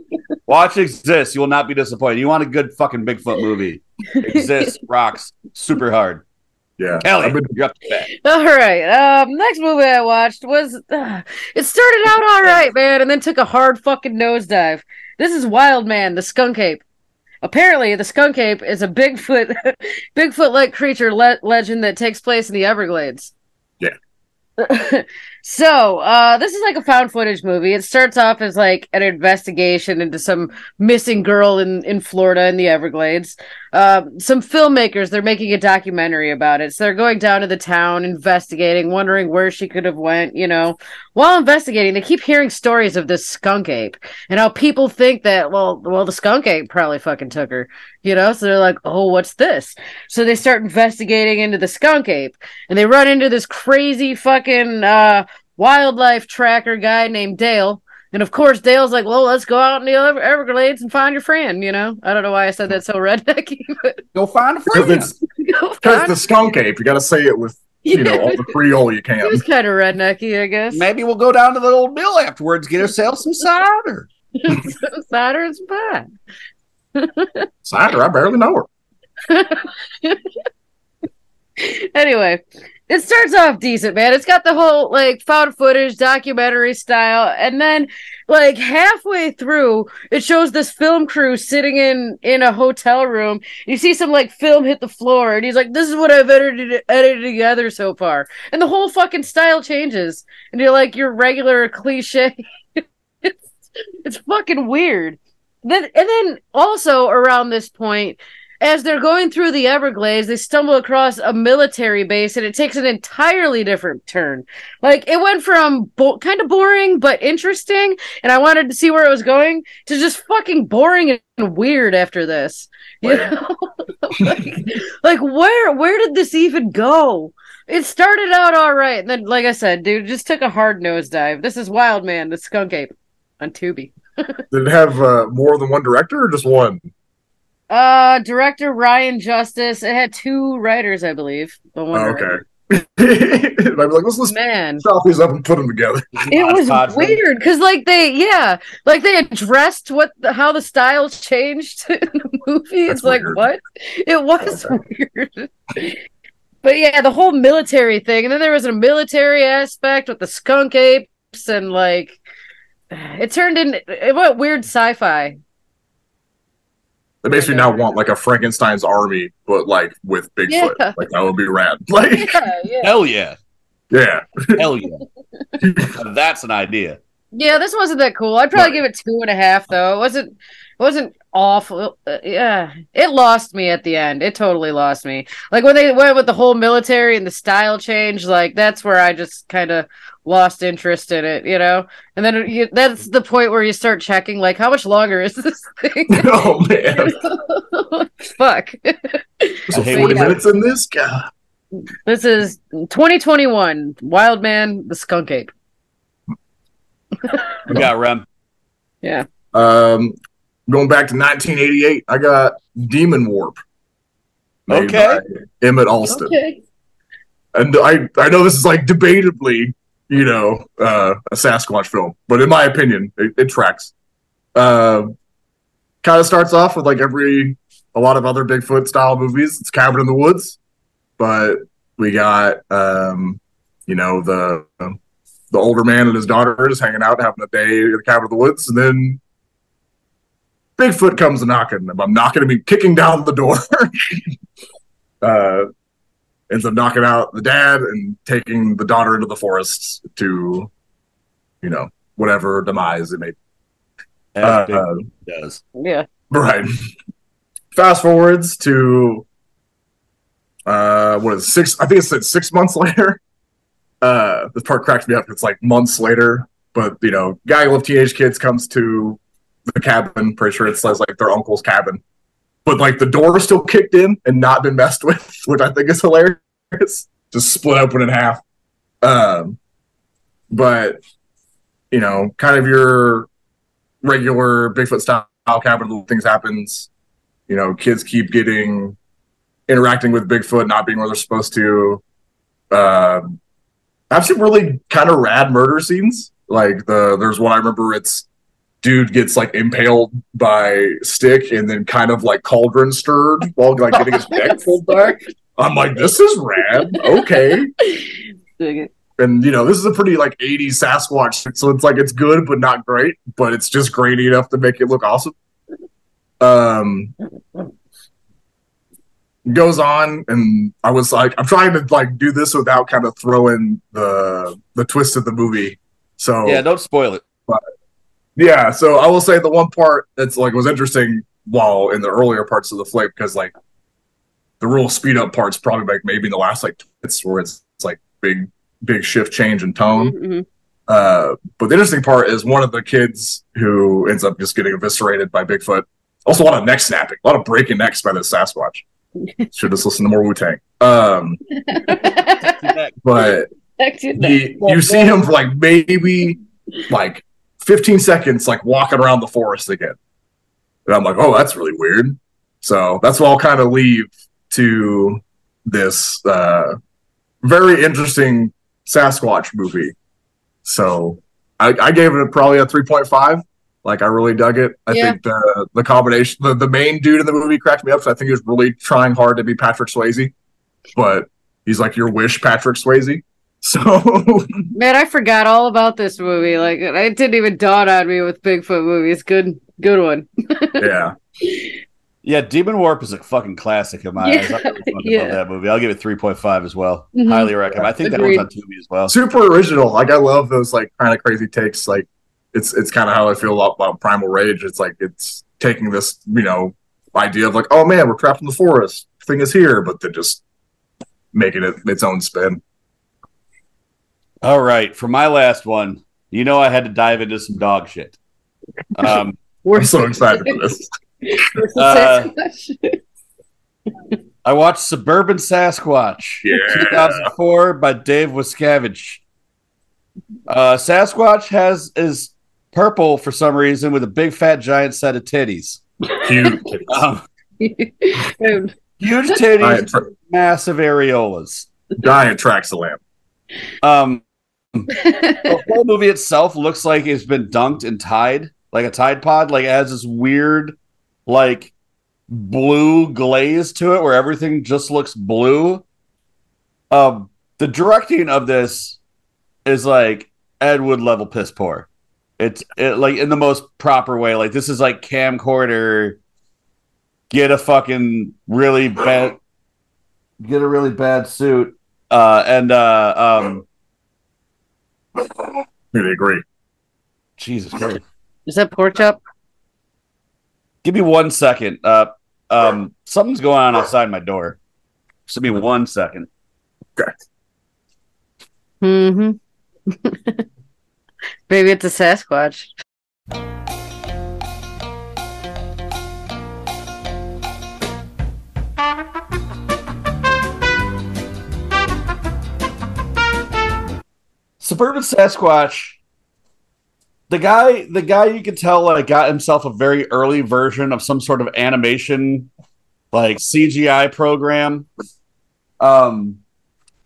Watch exist. You will not be disappointed. You want a good fucking Bigfoot movie? Exist rocks super hard. Yeah, Kelli, I've been- you're up to bat. All right. Um, next movie I watched was uh, it started out all right, man, and then took a hard fucking nosedive. This is Wild Man, the skunk ape. Apparently, the skunk ape is a Bigfoot, Bigfoot-like creature le- legend that takes place in the Everglades. Yeah. so, uh, this is like a found footage movie. It starts off as like an investigation into some missing girl in in Florida in the Everglades. Um, some filmmakers they're making a documentary about it. So they're going down to the town, investigating, wondering where she could have went. You know, while investigating, they keep hearing stories of this skunk ape and how people think that well, well, the skunk ape probably fucking took her. You know, so they're like, oh, what's this? So they start investigating into the skunk ape, and they run into this crazy fucking uh, wildlife tracker guy named Dale. And of course, Dale's like, "Well, let's go out in the Ever- Everglades and find your friend." You know, I don't know why I said that so rednecky, but Go find a friend. because the skunk ape. You got to say it with you know all the Creole you it can. was kind of rednecky, I guess. Maybe we'll go down to the old mill afterwards, get ourselves some cider. some cider and some pie. Cider, I barely know her. anyway, it starts off decent, man. It's got the whole like found footage documentary style, and then like halfway through, it shows this film crew sitting in in a hotel room. You see some like film hit the floor, and he's like, "This is what I've edited edited together so far," and the whole fucking style changes, and you're like your regular cliche. it's it's fucking weird. Then and then also around this point as they're going through the Everglades, they stumble across a military base and it takes an entirely different turn. Like it went from bo- kind of boring but interesting, and I wanted to see where it was going, to just fucking boring and weird after this. You know? like, like where where did this even go? It started out all right, and then like I said, dude, just took a hard nosedive. This is Wild Man, the skunk ape on Tubi. Did it have uh, more than one director or just one? Uh, director Ryan Justice. It had two writers, I believe. The one Oh, okay. I'd be like, let's let's Man, chop these up and put them together. it was Hodgepodge. weird because, like, they yeah, like they addressed what the, how the styles changed in the movie. That's it's like what it was weird. But yeah, the whole military thing, and then there was a military aspect with the skunk apes, and like it turned in it went weird sci-fi. It makes me now want like a Frankenstein's army, but like with Bigfoot. Yeah. Like that would be rad. Like, Yeah, yeah. Hell yeah. yeah, Hell yeah. That's an idea. Yeah, this wasn't that cool. I'd probably Right. give it two and a half, though. It wasn't. It wasn't awful. Uh, yeah, it lost me at the end. It totally lost me. Like when they went with the whole military and the style change, like that's where I just kind of lost interest in it, you know. And then you, that's the point where you start checking, like, how much longer is this thing? oh man, Fuck. so hate forty when- minutes in this. guy. This is 2021. Wild Man, the skunk ape. We got Rem. Yeah. Um, going back to 1988, I got Demonwarp. Okay. Emmett Alston. Okay. and I I know this is like debatably, you know, uh, a Sasquatch film, but in my opinion, it, it tracks. Uh, kind of starts off with like every a lot of other Bigfoot style movies. It's Cabin in the Woods, but we got um, you know the the older man and his daughter just hanging out, having a day at the cabin in the woods, and then Bigfoot comes knocking. I'm knocking, I mean kicking down the door. uh, ends up knocking out the dad and taking the daughter into the forest to, you know, whatever demise it may. As Uh, does. Yeah. Right. Fast forwards to, uh, what is it, six? I think it said six months later. Uh, this part cracks me up. It's like months later, but you know, gaggle of teenage kids comes to the cabin. Pretty sure it says like their uncle's cabin, but like the door is still kicked in and not been messed with, which I think is hilarious. Just split open in half. Um, but you know, kind of your regular Bigfoot style file cabinet things happens. You know, kids keep getting interacting with Bigfoot, not being where they're supposed to. Uh, I've seen really kind of rad murder scenes. Like the there's one I remember. It's dude gets like impaled by stick and then kind of like cauldron stirred while like getting his neck pulled back. I'm like, this is rad. Okay. And you know, this is a pretty like 80s Sasquatch, so it's like it's good but not great, but it's just grainy enough to make it look awesome. Um goes on and I was like, I'm trying to like do this without kind of throwing the the twist of the movie. So Yeah, don't spoil it. Yeah, so I will say the one part that's like was interesting while in the earlier parts of the flick because like the real speed up parts probably like maybe in the last like it's where it's, it's like big big shift change in tone. Mhm. Uh, but the interesting part is one of the kids who ends up just getting eviscerated by Bigfoot. Also, a lot of neck snapping, a lot of breaking necks by this Sasquatch. Should just listen to more Wu Tang. Um, but Back to that. he, you see him for like maybe like 15 seconds, like walking around the forest again. And I'm like, oh, that's really weird. So that's what I'll kind of leave to this uh, very interesting Sasquatch movie. So I, I gave it probably a 3.5. Like I really dug it. I Yeah. think the the combination, the, the main dude in the movie cracked me up. So I think he was really trying hard to be Patrick Swayze, but he's like your wish Patrick Swayze. So Man, I forgot all about this movie. Like it didn't even dawn on me with Bigfoot movies. Good good one. yeah, Yeah, Demon Warp is a fucking classic in my Yeah, eyes. I really yeah. love that movie. I'll give it 3.5 as well. Mhm. Highly recommend. I think Agreed. that one's on Tubi as well. super original. Like I love those like kind of crazy takes. Like it's it's kind of how I feel about Primal Rage. It's like it's taking this you know idea of like oh man we're trapped in the forest thing is here, but then just making it its own spin. All right, for my last one, you know I had to dive into some dog shit. Um, We're I'm so excited for this. Uh, I watched Suburban Sasquatch, Yeah. 2004 by Dave Wascavage. Uh, Sasquatch has is purple for some reason with a big fat giant set of titties. Huge, Um, huge titties, giant, tra- massive areolas. giant tracks of lamb. Um, the whole movie itself looks like it's been dunked in Tide, like a Tide Pod. Like it has this weird, like blue glaze to it, where everything just looks blue. Um, the directing of this is like Ed Wood level piss poor. It's it, like in the most proper way. Like this is like camcorder. Get a fucking really bad, get a really bad suit, uh, and uh, um. Really agree. Jesus Christ. is that pork chop? Give me one second. Uh, um, something's going on outside my door. Just give me one second. Mm-hmm. Maybe it's a Sasquatch. Suburban Sasquatch. The guy, the guy, you could tell like got himself a very early version of some sort of animation, like CGI program. Um,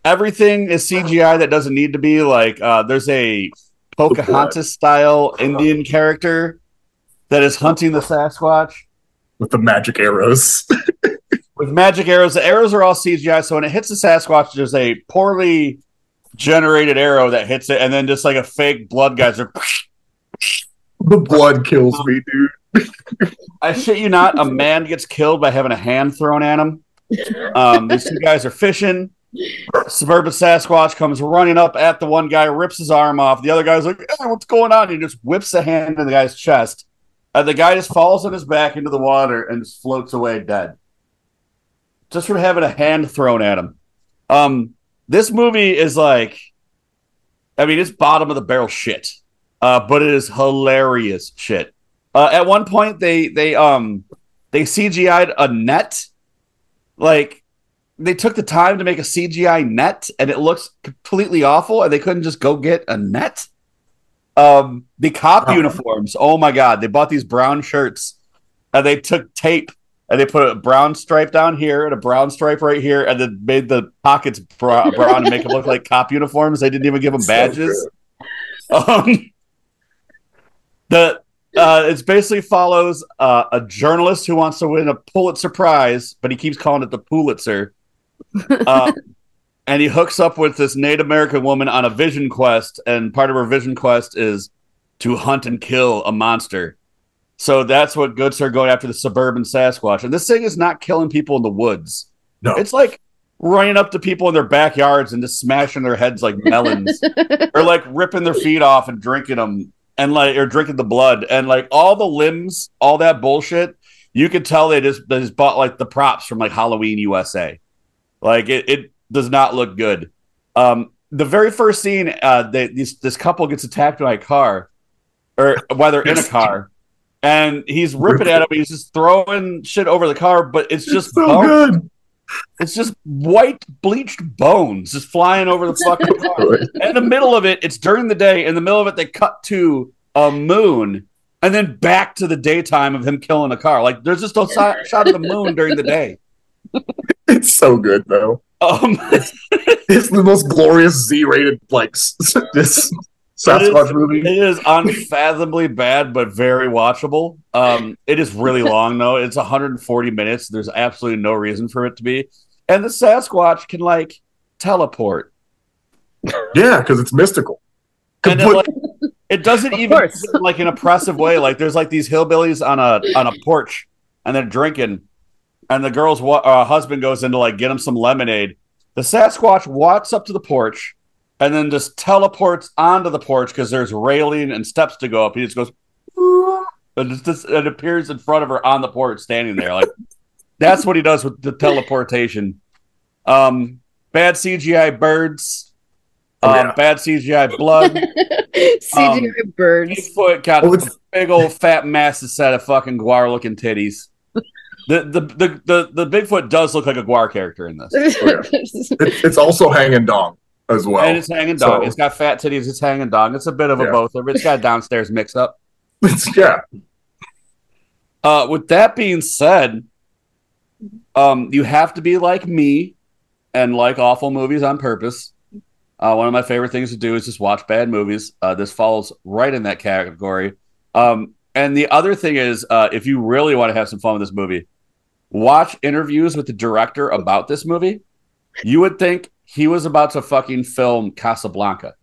everything is CGI that doesn't need to be. Like, uh, there's a Pocahontas style Indian character that is hunting the Sasquatch. With the magic arrows. with magic arrows. The arrows are all CGI, so when it hits the Sasquatch, there's a poorly generated arrow that hits it, and then just like a fake blood geyser. the blood kills me, dude. I shit you not, a man gets killed by having a hand thrown at him. Um, these two guys are fishing. Suburban Sasquatch comes running up at the one guy, rips his arm off. The other guy's like, "Hey, "What's going on?" He just whips a hand in the guy's chest, and the guy just falls on his back into the water and just floats away dead, just from having a hand thrown at him. Um, this movie is like, I mean, it's bottom of the barrel shit, uh, but it is hilarious shit. Uh, at one point, they they um they CGI'd a net, like they took the time to make a CGI net, and it looks completely awful, and they couldn't just go get a net. Um, the cop Oh. uniforms, oh my god, they bought these brown shirts and they took tape and they put a brown stripe down here and a brown stripe right here, and then made the pockets brown to make them look like cop uniforms. They didn't even give them So badges. um, the uh, it basically follows uh, a journalist who wants to win a Pulitzer Prize, but he keeps calling it the Pulitzer. Uh, and he hooks up with this Native American woman on a vision quest, and part of her vision quest is to hunt and kill a monster. So that's what Goods are going after the suburban Sasquatch. And this thing is not killing people in the woods. No. It's like running up to people in their backyards and just smashing their heads like melons or like ripping their feet off and drinking them and like or drinking the blood and like all the limbs, all that bullshit. You could tell they just they just bought like the props from like Halloween USA. Like it, it does not look good. Um, the very first scene, uh, they, this this couple gets attacked by a car, or while they're in a car, and he's ripping at him. He's just throwing shit over the car, but it's just so bones. good. It's just white bleached bones just flying over the fucking car. In the middle of it, it's during the day. In the middle of it, they cut to a moon and then back to the daytime of him killing a car. Like there's just a si- shot of the moon during the day. It's so good though. Um, It's the most glorious Z-rated like this Sasquatch movie. it is unfathomably bad, but very watchable. Um, it is really long though. It's 140 minutes. There's absolutely no reason for it to be. And the Sasquatch can like teleport. Yeah, because it's mystical. and Complete- like, it doesn't even like an oppressive way. Like there's like these hillbillies on a on a porch, and they're drinking, and the girl's wa- uh, husband goes in to like get him some lemonade. The Sasquatch walks up to the porch, and then just teleports onto the porch because there's railing and steps to go up. He just goes, and just, just it appears in front of her on the porch, standing there. Like that's what he does with the teleportation. Um, bad CGI birds. Oh, Um, yeah. bad CGI blood. CGI birds. Bigfoot got Oh, a big old fat massive set of fucking Gwar looking titties. The, the the the the Bigfoot does look like a Gwar character in this, It's, it's also hanging dong as well. and it's hanging dog. so- It's got fat titties. It's hanging dog. It's a bit of a Yeah. both. But it's got a downstairs mix up. It's- yeah, Uh, with that being said, um, you have to be like me and like awful movies on purpose. Uh, one of my favorite things to do is just watch bad movies. Uh, this falls right in that category. Um, and the other thing is, uh, if you really want to have some fun with this movie, watch interviews with the director about this movie. You would think he was about to fucking film Casablanca.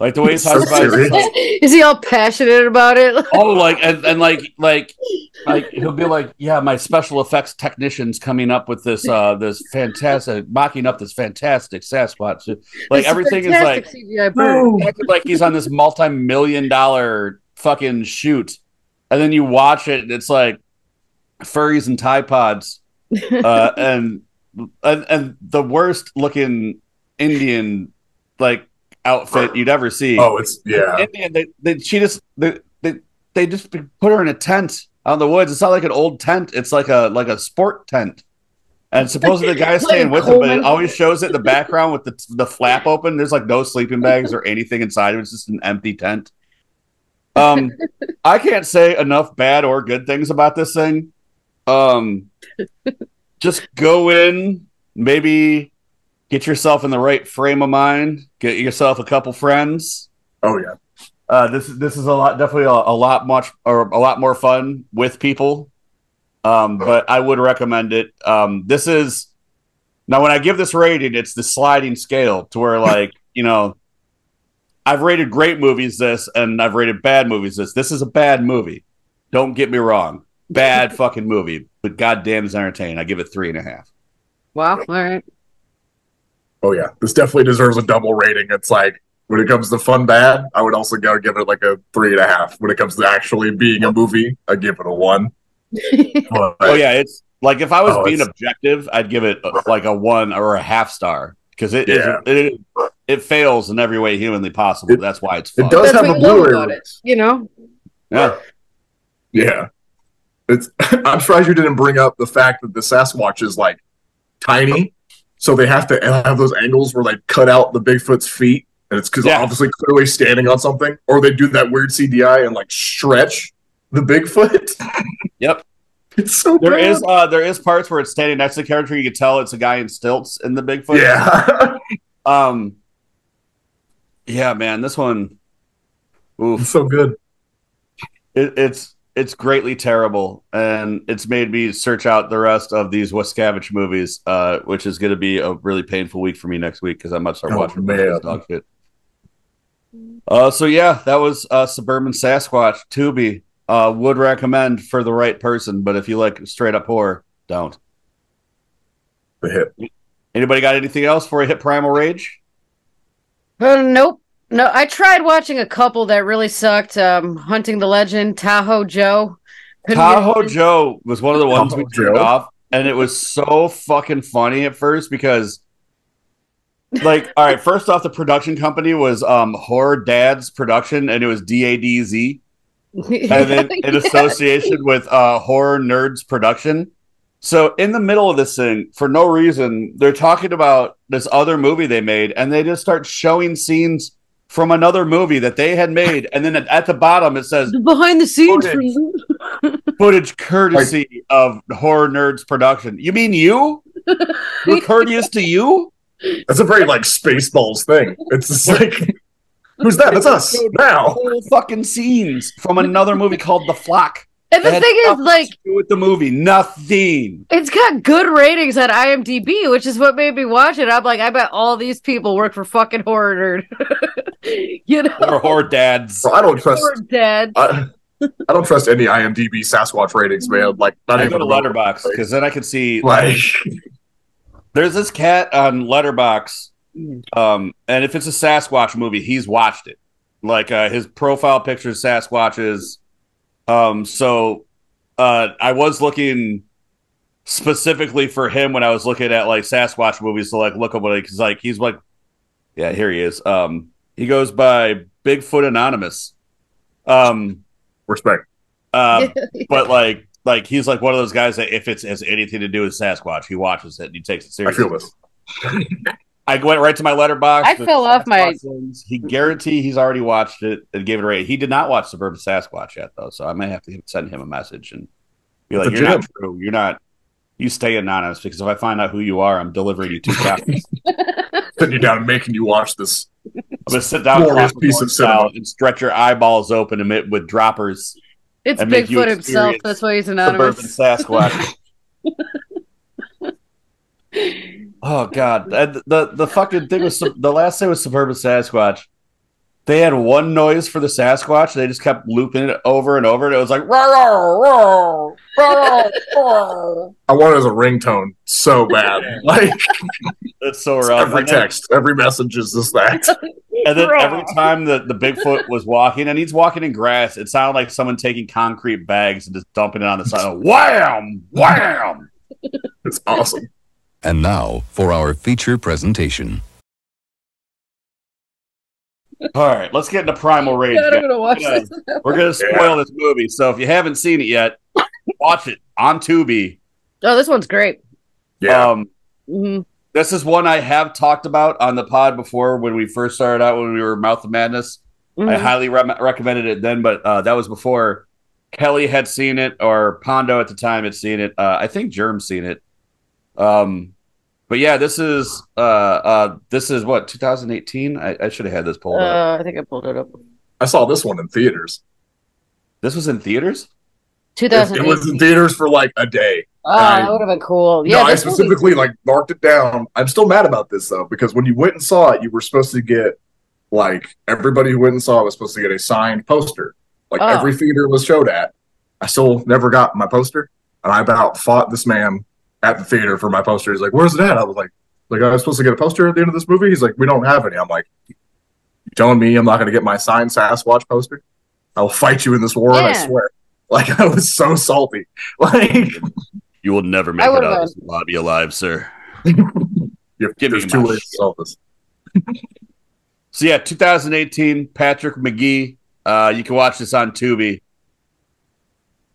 Like the way he So talks about it, it's like, Is he all passionate about it? oh like and, and like like like he'll be like yeah my special effects technicians coming up with this uh this fantastic mocking up this fantastic sasquatch like This everything is like CGI bird. acting like he's on this multi-million dollar fucking shoot and then you watch it and it's like furries and tie pods uh and and, and the worst looking indian like outfit you'd ever see oh, it's yeah. Indian, they, they she just they, they they just put her in a tent out in the woods. It's not like an old tent. It's like a like a sport tent. And supposedly the guy's staying with him, but it always shows it in the background with the the flap open. There's like no sleeping bags or anything inside. It It's just an empty tent. Um, I can't say enough bad or good things about this thing. Um, just go in, maybe get yourself in the right frame of mind, get yourself a couple friends. Oh yeah. Uh, this this is a lot definitely a, a lot much or a lot more fun with people. Um, but I would recommend it. Um, this is now when I give this rating, it's the sliding scale to where like you know, I've rated great movies this, and I've rated bad movies this. This is a bad movie. Don't get me wrong, bad fucking movie, but goddamn is entertaining. I give it three and a half. Wow. All right. Oh yeah. This definitely deserves a double rating. It's like when it comes to fun bad, I would also go give it like a three and a half. When it comes to actually being a movie, I give it a one. But, Oh yeah, it's like if I was Oh, being it's- objective, I'd give it uh, like a one or a half star because it is- Yeah. it it fails in every way humanly possible. It- That's why it's it does That's have a you love Blu-ray about it. release. You know. Yeah. Yeah. It's I'm surprised you didn't bring up the fact that the Sasquatch is like tiny. So they have to have those angles where they cut out the Bigfoot's feet. And it's because Yeah. obviously clearly standing on something. Or they do that weird CGI and like stretch the Bigfoot. Yep. It's so There bad. is uh there is parts where it's standing next to the character. You can tell it's a guy in stilts in the Bigfoot. yeah. Um. Yeah, man, this one. Oof. it's so good. It, it's it's greatly terrible, and it's made me search out the rest of these Wascavage movies, uh, which is going to be a really painful week for me next week because I might start Oh, watching a man. this dog shit. Uh, so yeah, that was uh, Suburban Sasquatch. Tubi uh, would recommend for the right person, but if you like straight up horror, don't. The hit. Anybody got anything else for a hit Primal Rage? Uh, nope. No, I tried watching a couple that really sucked. Um, Hunting the Legend, Tahoe Joe. Couldn't Tahoe into- Joe was one of the ones we Tahoe turned Joe? off, and it was so fucking funny at first because, like, all right, first off, the production company was um Horror Dad's production, and it was D A D Z, and then in association with uh Horror Nerds production. So in the middle of this thing, for no reason, they're talking about this other movie they made, and they just start showing scenes from another movie that they had made, and then at, at the bottom it says behind the scenes. Footage. from- footage courtesy of horror nerds production you mean you we're courteous to you That's a very like Spaceballs thing. It's just like, who's that? That's us now. whole fucking scenes from another movie called the flock And the That thing is, like, with the movie nothing it's got good ratings on IMDb, which is what made me watch it. I'm like, I bet all these people work for fucking horror nerd. you know, or horror dads So I don't trust. horror dad. I, I don't trust any IMDb Sasquatch ratings, man. Like not i even go to Letterboxd because then i can see Like there's this cat on Letterboxd um and if it's a sasquatch movie he's watched it like uh his profile picture is sasquatches um so uh i was looking specifically for him when i was looking at like sasquatch movies to like look up what because like he's like yeah here he is um he goes by bigfoot anonymous um respect. uh but like like he's like one of those guys that if it has anything to do with sasquatch he watches it and he takes it I seriously feel this. I went right to my Letterboxd. I fell off my- He guarantee he's already watched it and gave it a rate. He did not watch Suburban Sasquatch yet, though, so I may have to send him a message and be like, "You're not true. You're not. You stay anonymous because if I find out who you are, I'm delivering you two copies. Sitting you down and making you watch this. I'm gonna sit down, Glorious Clockwork piece of Orange style, cinema. and stretch your eyeballs open and mit- with droppers. It's and make you Bigfoot himself. That's why he's anonymous. Suburban. Sasquatch. oh god, And the the fucking thing was the last thing was suburban Sasquatch. They had one noise for the Sasquatch. They just kept looping it over and over, and it was like "Roar, roar, roar, roar, roar." I want it as a ringtone so bad. Like It's so rough. every And then- text, every message is just that. And then every time the, the Bigfoot was walking, and he's walking in grass, it sounded like someone taking concrete bags and just dumping it on the side. Wham! Wham! It's awesome. And now for our feature presentation. All right, let's get into Primal Rage. God. I'm gonna watch Yeah. this. We're gonna spoil this movie, so if you haven't seen it yet, watch it on Tubi. Oh, this one's great. Yeah. Um, hmm this is one I have talked about on the pod before when we first started out when we were Mouth of Madness. I Mhm. highly re- recommended it then, but uh, that was before Kelli had seen it or Pondo at the time had seen it. Uh, I think Germ seen it. Um, but yeah, this is uh, uh, this is what 2018. I, I should have had this pulled up. Uh, I think I pulled it up. I saw this one in theaters. This was in theaters. It, it was in theaters for like a day. Oh, that would have been cool. Yeah, no, I this movie- specifically like marked it down. I'm still mad about this though because when you went and saw it, you were supposed to get like everybody who went and saw it was supposed to get a signed poster. Like Oh. every theater was showed at. I still never got my poster, and I about fought this man at the theater for my poster. He's like, "Where's it at?" I was like, "Like I was supposed to get a poster at the end of this movie." He's like, "We don't have any." I'm like, "You telling me I'm not going to get my signed Sasquatch poster? I will fight you in this war, and I swear." Like I was so salty. Like You will never make it out of this lobby alive, sir. you- Give me there's two ways to solve this. So yeah, 2018, Patrick Magee. Uh, you can watch this on Tubi.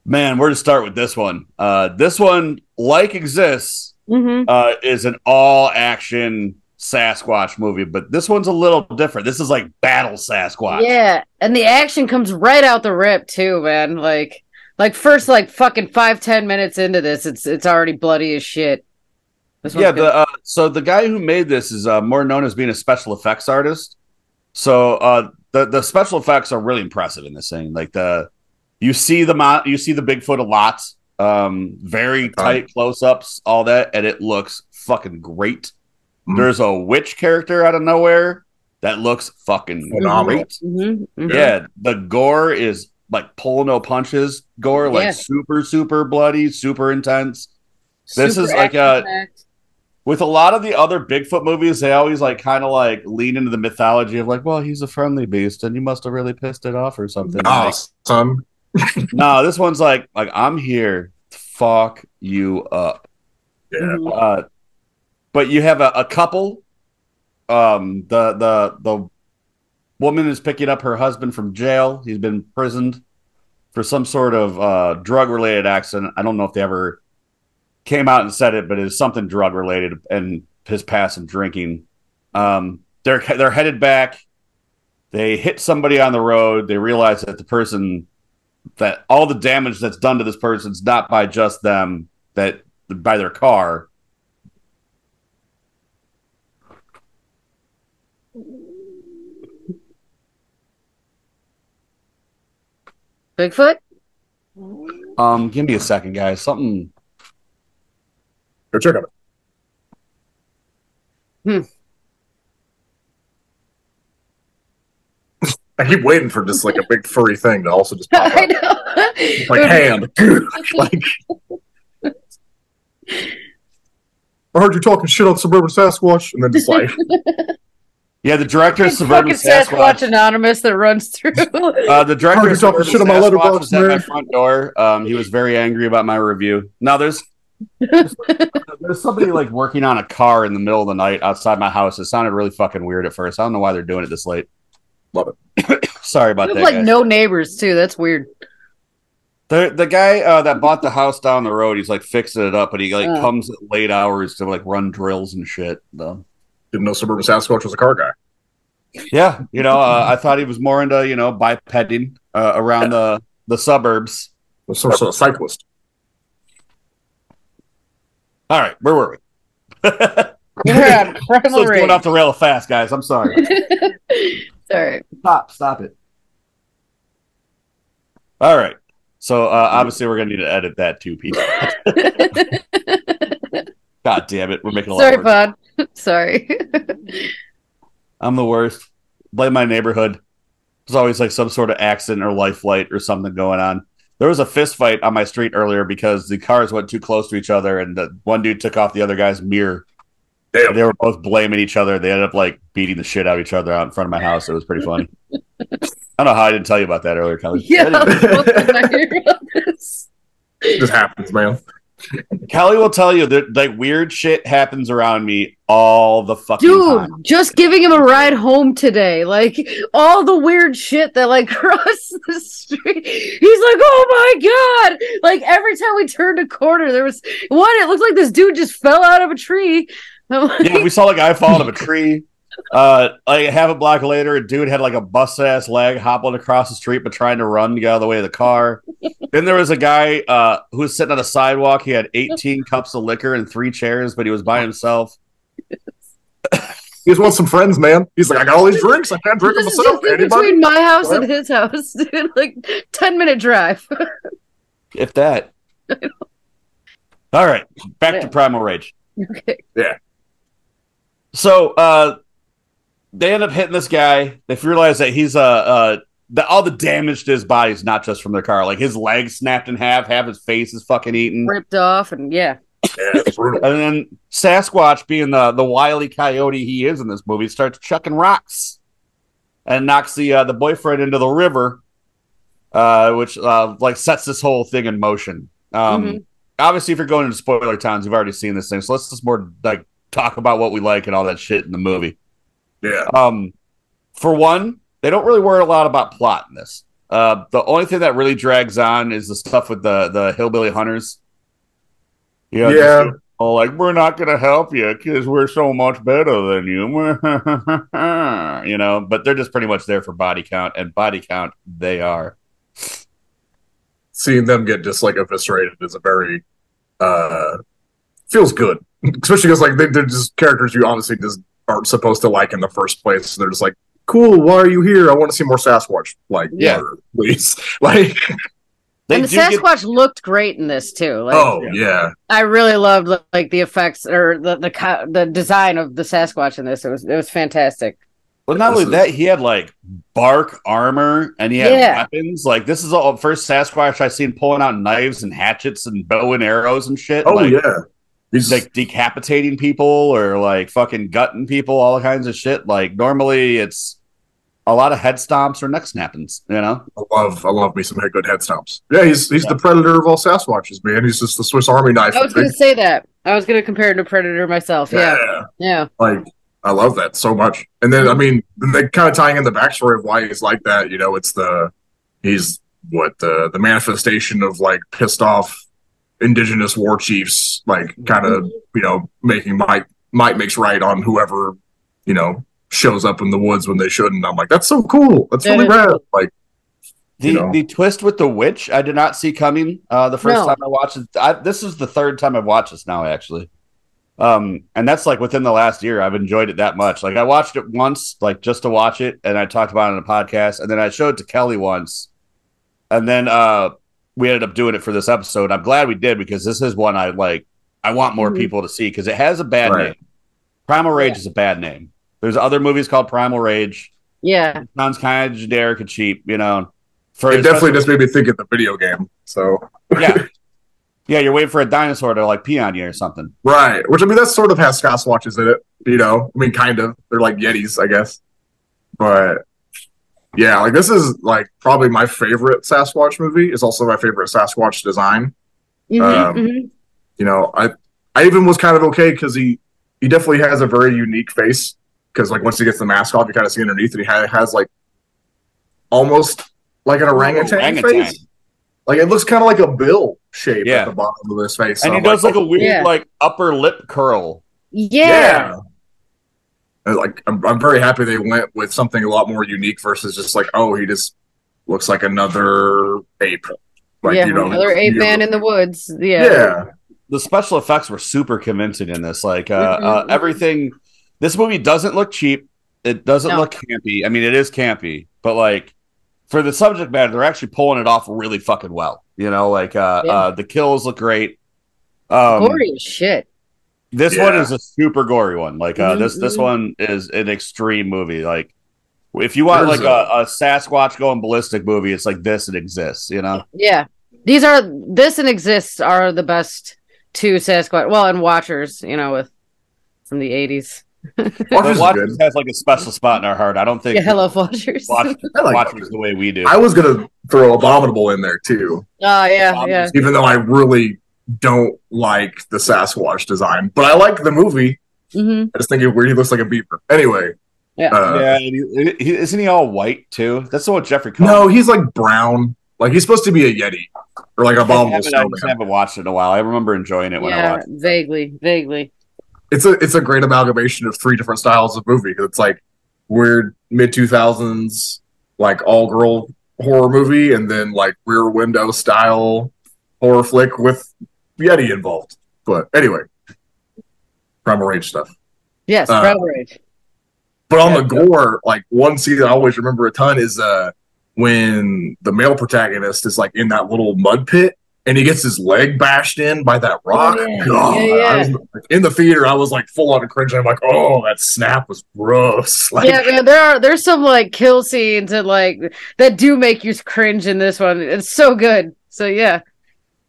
Man, where to start with this one? Uh, this one, like exists, Mhm. uh, is an all-action Sasquatch movie, but this one's a little different. This is like battle Sasquatch. Yeah, and the action comes right out the rip too, man. Like Like first, like fucking five ten minutes into this, it's it's already bloody as shit. Yeah, good. the uh, so the guy who made this is uh, more known as being a special effects artist. So uh, the the special effects are really impressive in this thing. Like the you see the mo- you see the Bigfoot a lot, um, very tight close ups, all that, and it looks fucking great. Mhm. There's a witch character out of nowhere that looks fucking Phenomenal. great. Mhm, mhm. Yeah, the gore is like pull no punches gore, like Yeah. super super bloody, super intense. This Super is like a- action-packed. with a lot of the other Bigfoot movies, they always like kind of like lean into the mythology of like, well, he's a friendly beast and you must have really pissed it off or something. Nah, Like, son. No, this one's like like I'm here to fuck you up. Yeah. Uh, but you have a, a couple. Um, the the the woman is picking up her husband from jail. He's been imprisoned for some sort of uh, drug related accident. I don't know if they ever came out and said it, but it's something drug related and his past some drinking. Um, they're they're headed back. They hit somebody on the road. They realize that the person that all the damage that's done to this person's not by just them, that by their car. Bigfoot. Um, give me a second, guys. Something. Go check on it. I keep waiting for just like a big furry thing to also just pop I up. know. Like hand. like I heard you talking shit on suburban Sasquatch, and then just like Yeah, the director of Fucking Suburban Sasquatch Sasquatch. Anonymous that runs through. Uh, the director of talking Suburban shit on my Sasquatch Letterboxd, was at my front door. Um, he was very angry about my review. Now there's there's somebody like working on a car in the middle of the night outside my house. It sounded really fucking weird at first. I don't know why they're doing it this late. Love it. Sorry about that. like guys. no neighbors too. That's weird. The the guy uh, that bought the house down the road, he's like fixing it up, but he like Oh. comes at late hours to like run drills and shit. Though. didn't know suburban Sasquatch was a car guy. Yeah, you know, uh, I thought he was more into you know bipeding uh, around the the suburbs. Was sort of a cyclist. All right, where were we? We're So it's going off the rail fast, guys. I'm sorry. Sorry. stop, stop it. All right. So uh, obviously we're gonna need to edit that too, Pete. God damn it, we're making a lot Sorry, of work. Pod. Sorry. I'm the worst. Blame my neighborhood. There's always like some sort of accident or life flight or something going on. There was a fist fight on my street earlier because the cars went too close to each other and the one dude took off the other guy's mirror. Damn. They were both blaming each other. They ended up like beating the shit out of each other out in front of my house. It was pretty funny. I don't know how I didn't tell you about that earlier, Kelli. yeah. I Anyway. was supposed to hear about this. Just happens, man. Kelli will tell you that like weird shit happens around me all the fucking Dude, time. just giving him a ride home today. Like all the weird shit that like crossed the street. He's like, oh my god. Like every time we turned a corner, there was one, it looked like this dude just fell out of a tree. I'm like, Yeah, we saw a guy fall out of a tree. Uh, like half a block later, a dude had like a bust ass leg hopping across the street, but trying to run to get out of the way of the car. then there was a guy uh, who was sitting on a sidewalk. He had 18 cups of liquor and three chairs, but he was by himself. He just wants some friends, man. He's like, I got all these drinks. I can't drink them this is myself. Anybody? between my house and his house, dude. Like 10 minute drive. If that. All right, back to Primal Rage. okay. So uh, they end up hitting this guy. They realize that he's uh, uh that all the damage to his body is not just from their car. Like his legs snapped in half, half his face is fucking eaten. Ripped off and yeah. Yeah. And then Sasquatch, being the the wily coyote he is in this movie, starts chucking rocks and knocks the uh, the boyfriend into the river, uh, which uh, like sets this whole thing in motion. Um, Mhm. Obviously, if you're going into spoiler towns, you've already seen this thing. So let's just more like talk about what we like and all that shit in the movie. Yeah. Um, for one, they don't really worry a lot about plot in this. Uh, the only thing that really drags on is the stuff with the the hillbilly hunters. You know, Yeah. just, oh, like we're not gonna help you because we're so much better than you. you know, but they're just pretty much there for body count, and body count they are. seeing them get just like eviscerated is a very uh feels good, especially because like they, they're just characters you honestly just aren't supposed to like in the first place. They're just like, cool, why are you here? I want to see more Sasquatch. Like, Yeah. murder, please. Like, They and the do get- Sasquatch looked great in this too. Like, oh yeah, I really loved like the effects or the the co- the design of the Sasquatch in this. It was it was fantastic. Well, not only This that, he had like bark armor and he had Yeah. weapons. Like this is all the first Sasquatch I've seen pulling out knives and hatchets and bow and arrows and shit. oh like, yeah. He's like decapitating people or like fucking gutting people, all kinds of shit. Like normally it's a lot of head stomps or neck snappings, you know? I love I love me some good head stomps. Yeah, he's he's Yeah. the predator of all Sasquatches, man. He's just the Swiss Army knife. I was going to say that. I was going to compare it to Predator myself. Yeah, yeah. like I love that so much. And then I mean, they kind of tying in the backstory of why he's like that. You know, it's the he's what the the manifestation of like pissed off indigenous war chiefs, like kind of you know making might might makes right on whoever you know shows up in the woods when they shouldn't. I'm like, that's so cool. That's really Yeah. rad. Like, The You know. the twist with the witch I did not see coming uh the first No. time I watched it. I, this is the third time I've watched this now actually. Um and that's like within the last year I've enjoyed it that much. Like I watched it once like just to watch it and I talked about it on a podcast and then I showed it to Kelli once. And then uh we ended up doing it for this episode. I'm glad we did because this is one I like I want more Mhm. people to see because it has a bad Right. name. Primal Rage Yeah. is a bad name. There's other movies called Primal Rage. Yeah. Sounds kind of generic and cheap, you know. For it definitely just made me think of the video game. So yeah. Yeah, you're waiting for a dinosaur to like pee on you or something. right, which I mean, that sort of has Sasquatches in it. You know, I mean, kind of. They're like Yetis, I guess. But yeah, like this is like probably my favorite Sasquatch movie. It's also my favorite Sasquatch design. Mhm, Um, mhm. You know, I I even was kind of okay because he he definitely has a very unique face. Because like once he gets the mask off, you kind of see underneath, and he ha- has like almost like an orangutan, Orangutan. face. Like it looks kind of like a bill shape Yeah. at the bottom of his face. And So he I'm does like a oh, weird Yeah. like upper lip curl. Yeah. And, like I'm, I'm very happy they went with something a lot more unique versus just like oh he just looks like another ape. Like yeah. you know Another ape you- man in the woods. Yeah. Yeah. The special effects were super convincing in this. Like uh, Mhm, uh mhm. everything this movie doesn't look cheap. It doesn't No. look campy. I mean it is campy, but like for the subject matter, they're actually pulling it off really fucking well. You know, like uh, Yeah. uh the kills look great. Um Gory as shit. This one is a super gory one. Like uh, Mhm, this this mhm. one is an extreme movie. Like if you want There's like a, a Sasquatch going ballistic movie, it's like this. It exists. You know. Yeah. These are this and exists are the best two Sasquatch. Well, and Watchers, you know, with from the eighties. Watchers But Watchers has like a special spot in our heart. I don't think Yeah, hello Watchers. Watch, I like Watchers Watchers. the way we do. I was gonna throw Abominable in there too, Oh yeah, yeah. even though I really don't like the Sasquatch design, but I like the movie. hmm I just think it weird. He looks like a beaver. Anyway, Yeah. uh, yeah, and he, he- isn't he all white too? That's the one Jeffrey. Combs. no, he's like brown. Like he's supposed to be a Yeti or like a abominable haven't, I haven't watched it in a while. I remember enjoying it when I Yeah, watched. it. vaguely, vaguely. it's a it's a great amalgamation of three different styles of movie. It's like weird mid two thousands like all girl horror movie, and then like Rear Window style horror flick with Yeti involved. But anyway, Primal Rage stuff. Yes, Uh, Primal Rage. But on Yeah, the gore, like one scene that I always remember a ton is uh when the male protagonist is like in that little mud pit and he gets his leg bashed in by that rock. Oh, yeah. God, Yeah, was, like, in the theater, I was like full on cringing. I'm like, oh, that snap was gross. Like, yeah, man, there are there's some like kill scenes and like that do make you cringe in this one. It's so good. So yeah,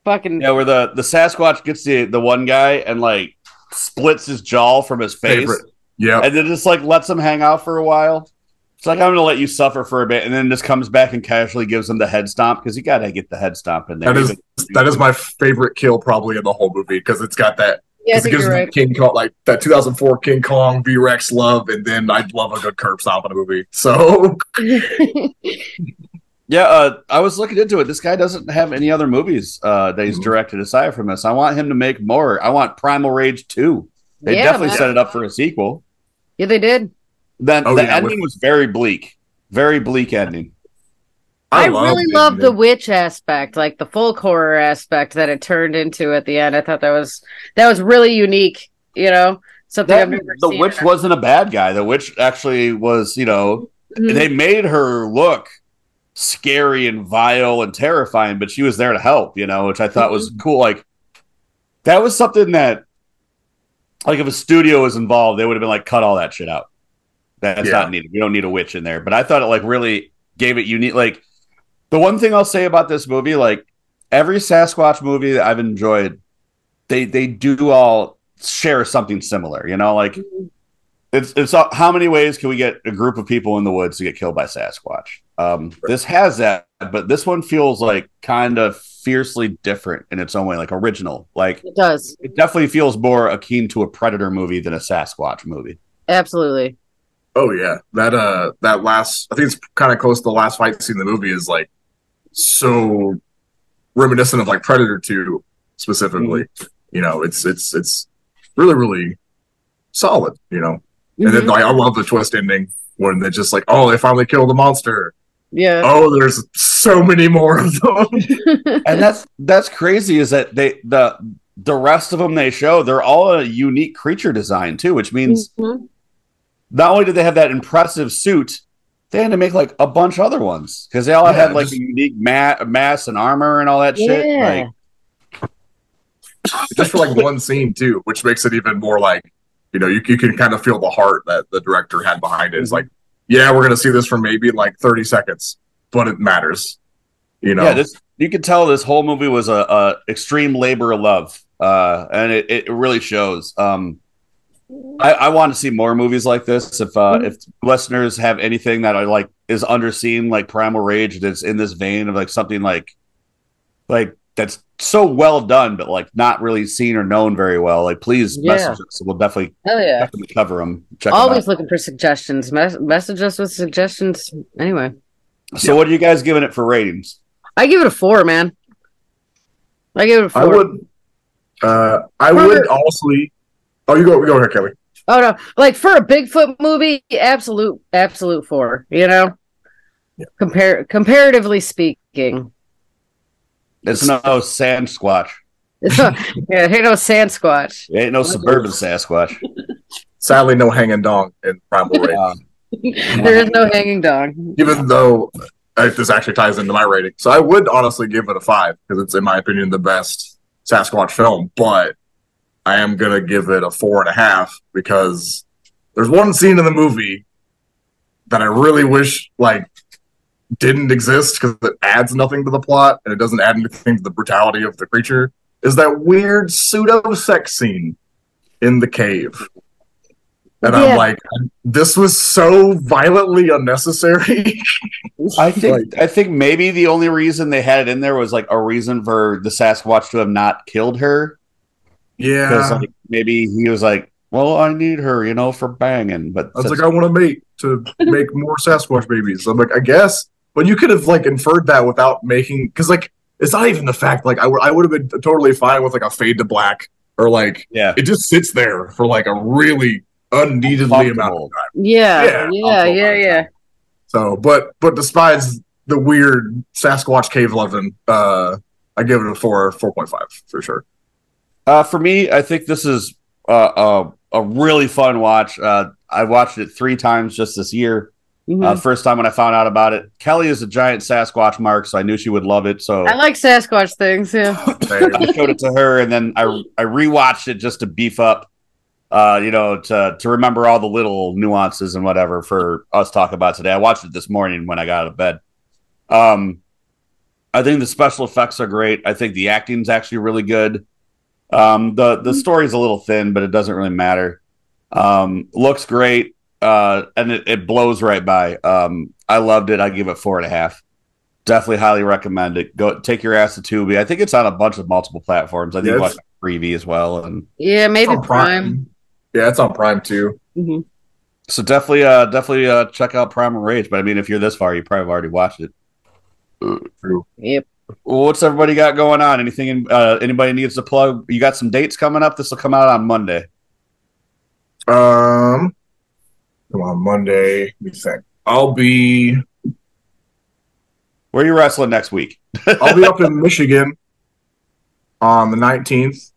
fucking Yeah, where the the Sasquatch gets the the one guy and like splits his jaw from his face. favorite. Yeah, and then just like lets him hang out for a while. It's like I'm gonna let you suffer for a bit, and then just comes back and casually gives him the head stomp because you gotta get the head stomp in there. That is that is my favorite kill probably in the whole movie because it's got that. yeah, I 'cause it think gives you're right. King Kong like that 2004 King Kong V Rex love, and then I'd love a good curb stomp in a movie. So yeah. Uh, I was looking into it. This guy doesn't have any other movies uh, that he's Mhm. directed aside from this. I want him to make more. I want Primal Rage two. They Yeah, definitely man. set it up for a sequel. yeah, they did. Then Oh, the yeah, ending with- was very bleak, very bleak ending. I, love really it, love the witch aspect, like the folk horror aspect that it turned into at the end. I thought that was that was really unique. You know, something That- I've never the seen. witch wasn't a bad guy. The witch actually was, you know, Mhm. they made her look scary and vile and terrifying, but she was there to help, you know, which I thought was mm-hmm. cool. Like that was something that, like, if a studio was involved, they would have been like, cut all that shit out. That's Yeah. not needed. We don't need a witch in there. But I thought it like really gave it unique. Like the one thing I'll say about this movie, like every Sasquatch movie that I've enjoyed, they they do all share something similar. You know, like mm-hmm. It's it's all- how many ways can we get a group of people in the woods to get killed by Sasquatch? Um, this has that, but this one feels like kind of fiercely different in its own way, like original. Like It does it definitely feels more akin to a Predator movie than a Sasquatch movie. absolutely. Oh yeah, that uh, that last I think it's kind of close to the last fight scene in the movie is like so reminiscent of like Predator Two specifically. You know, it's it's it's really really solid. You know, and then Mhm. like, I love the twist ending when they're just like, oh, they finally killed the monster. yeah, Oh, there's so many more of them. and that's that's crazy is that they the the rest of them they show they're all a unique creature design too which means Mhm. not only did they have that impressive suit they had to make like a bunch of other ones because they all Yeah, had like just- a unique ma- mass and armor and all that shit Yeah. like just for like one scene too, which makes it even more like, you know, you, you can kind of feel the heart that the director had behind it. It's like, yeah, we're gonna see this for maybe like 30 seconds, but it matters. You know, yeah this you could tell this whole movie was a, a extreme labor of love uh and it, it really shows um I, I want to see more movies like this. If uh, Mhm. if listeners have anything that I like is underseen like Primal Rage that's in this vein of like something like like that's so well done, but like not really seen or known very well, like please Yeah. message us. We'll definitely Hell yeah. definitely cover them. Check 'em Always out. looking for suggestions. Mes- message us with suggestions. Anyway, So, what are you guys giving it for ratings? I give it a four, man. I give it a four. I would, uh, I For- would honestly. Oh, you go, you go ahead, Kelli. Oh no, like for a Bigfoot movie, absolute, absolute four. You know, Yeah. compare comparatively speaking. It's no Sandsquatch. yeah, hey, no Sandsquatch. It ain't no suburban Sasquatch. Sadly, no hanging dong in Primal Rage. There is no hanging dog. even though uh, this actually ties into my rating. So I would honestly give it a five because it's, in my opinion, the best Sasquatch film. But I am gonna give it a four and a half because there's one scene in the movie that I really wish like didn't exist because it adds nothing to the plot and it doesn't add anything to the brutality of the creature. Is that weird pseudo sex scene in the cave? And Yeah. I'm like, this was so violently unnecessary. I think I think maybe the only reason they had it in there was like a reason for the Sasquatch to have not killed her because Yeah. like maybe he was like, "Well, I need her, you know, for banging." But I was since- like, I want to mate to make more Sasquatch babies. I'm like, I guess, but you could have like inferred that without making, because like it's not even the fact. Like I would, I would have been totally fine with like a fade to black or like yeah, it just sits there for like a really unneededly amount of time. Yeah, Yeah, yeah, yeah, yeah, yeah. So, but but despite the weird Sasquatch cave loving, uh, I give it a four, four point five for sure. Uh, for me, I think this is uh, a a really fun watch. Uh, I watched it three times just this year. Mhm. Uh, first time when I found out about it, Kelli is a giant Sasquatch mark, so I knew she would love it. So I like Sasquatch things. Yeah. I showed it to her, and then I I rewatched it just to beef up, uh, you know, to to remember all the little nuances and whatever for us talk about today. I watched it this morning when I got out of bed. Um, I think the special effects are great. I think the acting's actually really good. Um, the the story's a little thin, but it doesn't really matter. Um, looks great, uh, and it, it blows right by. Um, I loved it. I give it four and a half definitely highly recommend it. Go take your ass to Tubi. I think it's on a bunch of multiple platforms. I think Yeah, watch it's- Freevee as well, and Yeah, maybe on Prime. Yeah, it's on Prime too. hmm so definitely, uh, definitely uh, check out Primal Rage. But I mean, if you're this far, you probably have already watched it. True. Yep. What's everybody got going on? Anything? Uh, anybody needs to plug? You got some dates coming up. This will come out on Monday. Um, come on Monday. Let me think. I'll be. Where are you wrestling next week? I'll be up in Michigan on the 19th,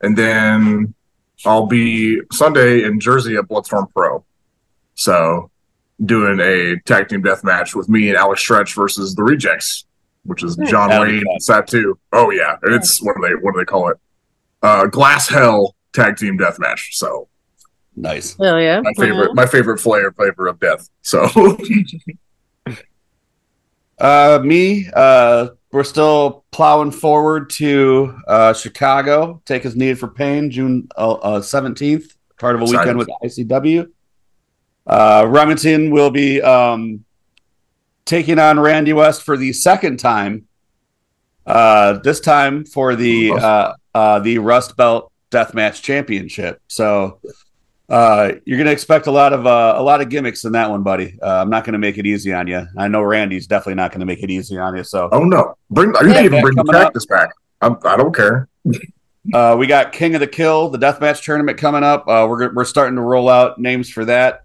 and then I'll be Sunday in Jersey at Bloodstorm Pro. So, doing a tag team death match with me and Alex Stretch versus the Rejects, which is John That'll Wayne fun. and Satu. Oh yeah, and it's what do they what do they call it? Uh, Glass Hell tag team death match. So Nice. Hell yeah. my favorite my favorite flavor flavor of death. So Uh, me, uh, we're still plowing forward to uh, Chicago. Take as needed for pain, June uh, uh, 17th, part of a Excited. weekend with ICW. Uh, Remington will be um, taking on Randy West for the second time. Uh, this time for the uh, uh, the Rust Belt Deathmatch Championship. So uh, you're gonna expect a lot of uh, a lot of gimmicks in that one, buddy. Uh, I'm not gonna make it easy on you. I know Randy's definitely not gonna make it easy on you. So oh no, bring you can even bring the coming up. practice back. I'm, I don't care. uh, we got King of the Kill, the deathmatch tournament coming up. Uh, we're we're starting to roll out names for that.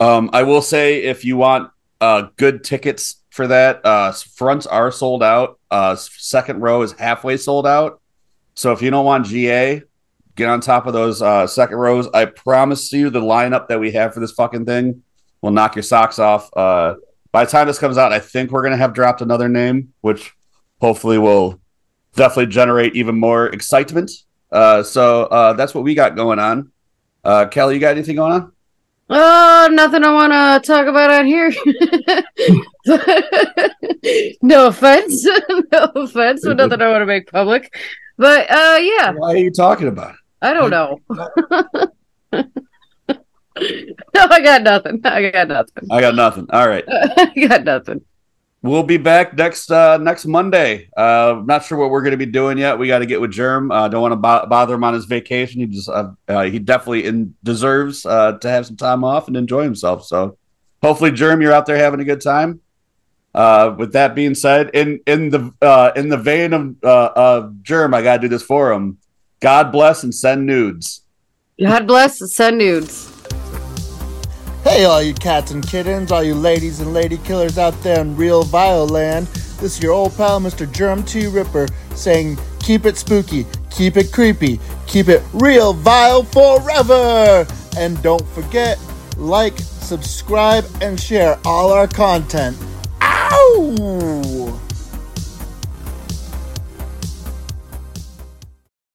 Um, I will say if you want uh, good tickets for that, uh, fronts are sold out. Uh, second row is halfway sold out. So if you don't want GA, get on top of those uh, second rows. I promise you, the lineup that we have for this fucking thing will knock your socks off. Uh, by the time this comes out, I think we're gonna have dropped another name, which hopefully will definitely generate even more excitement. Uh, so uh, that's what we got going on. Uh, Kelli, you got anything going on? Oh, nothing I want to talk about on here. no offense, no offense, but nothing I want to make public. But uh, yeah, Why are you talking about? it? I don't know. no, I got nothing. I got nothing. I got nothing. All right, I got nothing. we'll be back next uh, next Monday. Uh, not sure what we're going to be doing yet. We got to get with Germ. Uh, don't want to bo- bother him on his vacation. He just uh, uh, he definitely in- deserves uh, to have some time off and enjoy himself. So hopefully, Germ, you're out there having a good time. Uh, with that being said, in in the uh, in the vein of uh, of Germ, I got to do this for him. God bless and send nudes. God bless. And send nudes. Hey, all you cats and kittens, all you ladies and lady killers out there in real Violand. This is your old pal, Mr. Germ T. Ripper, saying keep it spooky, keep it creepy, keep it real vile forever. And don't forget, like, subscribe, and share all our content. Ow!